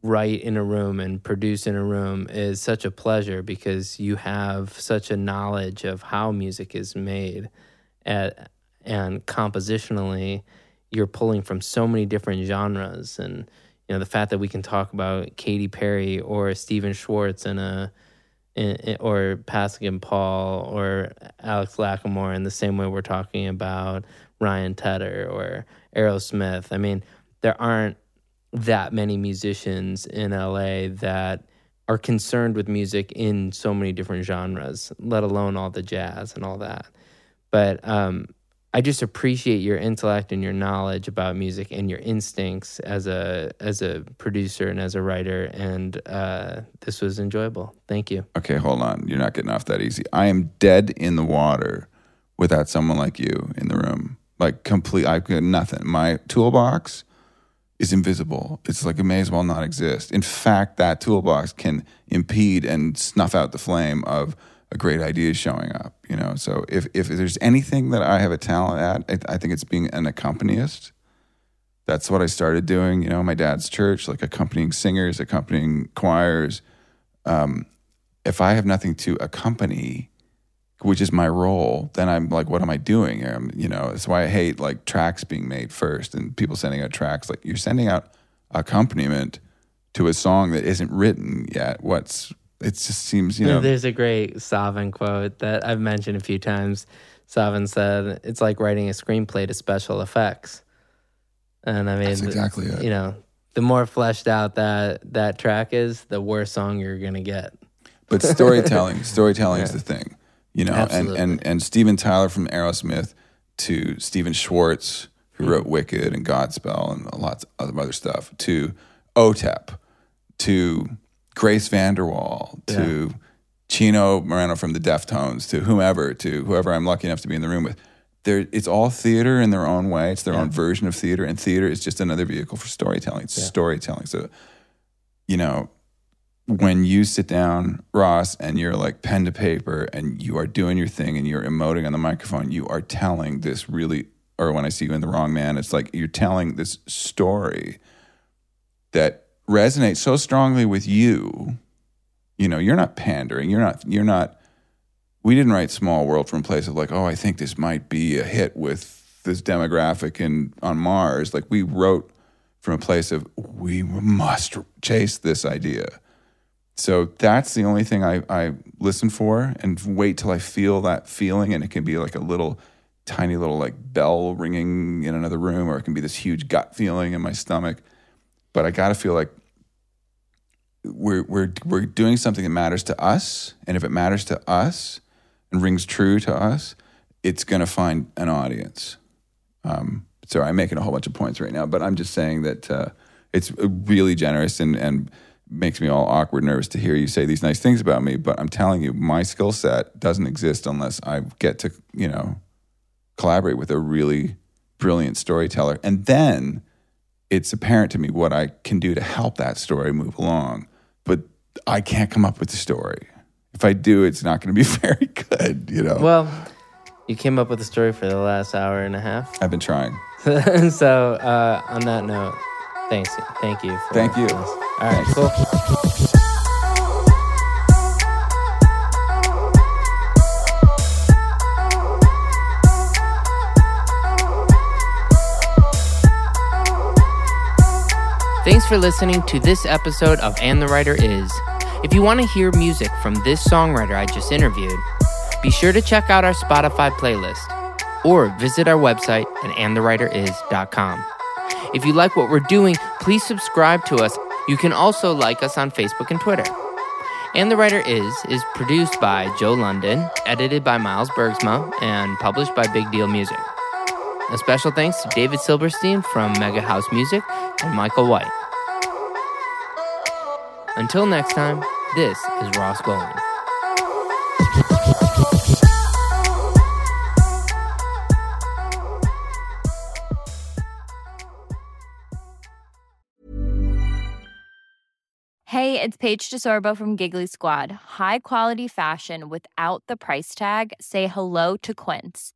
write in a room and produce in a room is such a pleasure because you have such a knowledge of how music is made at, and compositionally you're pulling from so many different genres and you know the fact that we can talk about Katy Perry or Stephen Schwartz in a in, or Pasek and Paul or Alex Lacamoire in the same way we're talking about Ryan Tedder or Aerosmith. I mean, there aren't that many musicians in LA that are concerned with music in so many different genres, let alone all the jazz and all that. But um, I just appreciate your intellect and your knowledge about music and your instincts as a as a producer and as a writer. And uh, this was enjoyable. Thank you. Okay, hold on. You're not getting off that easy. I am dead in the water without someone like you in the room. Like complete, I've got nothing. My toolbox is invisible. It's like it may as well not exist. In fact, that toolbox can impede and snuff out the flame of a great idea showing up. You know, so if if there's anything that I have a talent at, I I think it's being an accompanist. That's what I started doing. You know, my dad's church, like accompanying singers, accompanying choirs. Um, if I have nothing to accompany, which is my role, then I'm like, what am I doing? Um, you know, that's why I hate like tracks being made first and people sending out tracks. Like you're sending out accompaniment to a song that isn't written yet. What's it just seems, you know, There's a great Savin quote that I've mentioned a few times. Savin said, "It's like writing a screenplay to special effects." And I mean, That's exactly it. You know, the more fleshed out that that track is, the worse song you're gonna get. but storytelling, storytelling is the thing, you know. Absolutely. And and and Steven Tyler from Aerosmith to Stephen Schwartz, who Mm-hmm. wrote Wicked and Godspell and lots of other stuff, to OTEP, to Grace VanderWaal to Chino Moreno from the Deftones to whomever to whoever I'm lucky enough to be in the room with. There, it's all theater in their own way. It's their own version of theater, and theater is just another vehicle for storytelling. It's storytelling. So, you know, when you sit down, Ross, and you're like pen to paper and you are doing your thing and you're emoting on the microphone, you are telling this really, or when I see you in the wrong man, it's like you're telling this story that resonates so strongly with you. You know, you're not pandering. You're not, you're not, we didn't write Small World from a place of like, oh, I think this might be a hit with this demographic and on Mars. Like we wrote from a place of we must chase this idea. So that's the only thing I, I listen for and wait till I feel that feeling. And it can be like a little tiny little like bell ringing in another room, or it can be this huge gut feeling in my stomach. But I got to feel like we're, we're, we're doing something that matters to us. And if it matters to us and rings true to us, it's going to find an audience. Um, sorry, I'm making a whole bunch of points right now, but I'm just saying that uh, it's really generous and, and makes me all awkward, nervous to hear you say these nice things about me. But I'm telling you, my skill set doesn't exist unless I get to, you know, collaborate with a really brilliant storyteller. And then it's apparent to me what I can do to help that story move along. But I can't come up with the story. If I do, it's not going to be very good, you know? Well, you came up with a story for the last hour and a half. I've been trying. so, uh, on that note, thanks. Thank you. For Thank you. this. All right, cool. Thanks for listening to this episode of And the Writer Is. If you want to hear music from this songwriter I just interviewed, be sure to check out our Spotify playlist or visit our website at andthewriteris.com. If you like what we're doing, please subscribe to us. You can also like us on Facebook and Twitter. And the Writer Is is produced by Joe London, edited by Miles Bergsma, and published by Big Deal Music. A special thanks to David Silverstein from Mega House Music and Michael White. Until next time, this is Ross Golan. Hey, it's Paige DeSorbo from Giggly Squad. High quality fashion without the price tag. Say hello to Quince.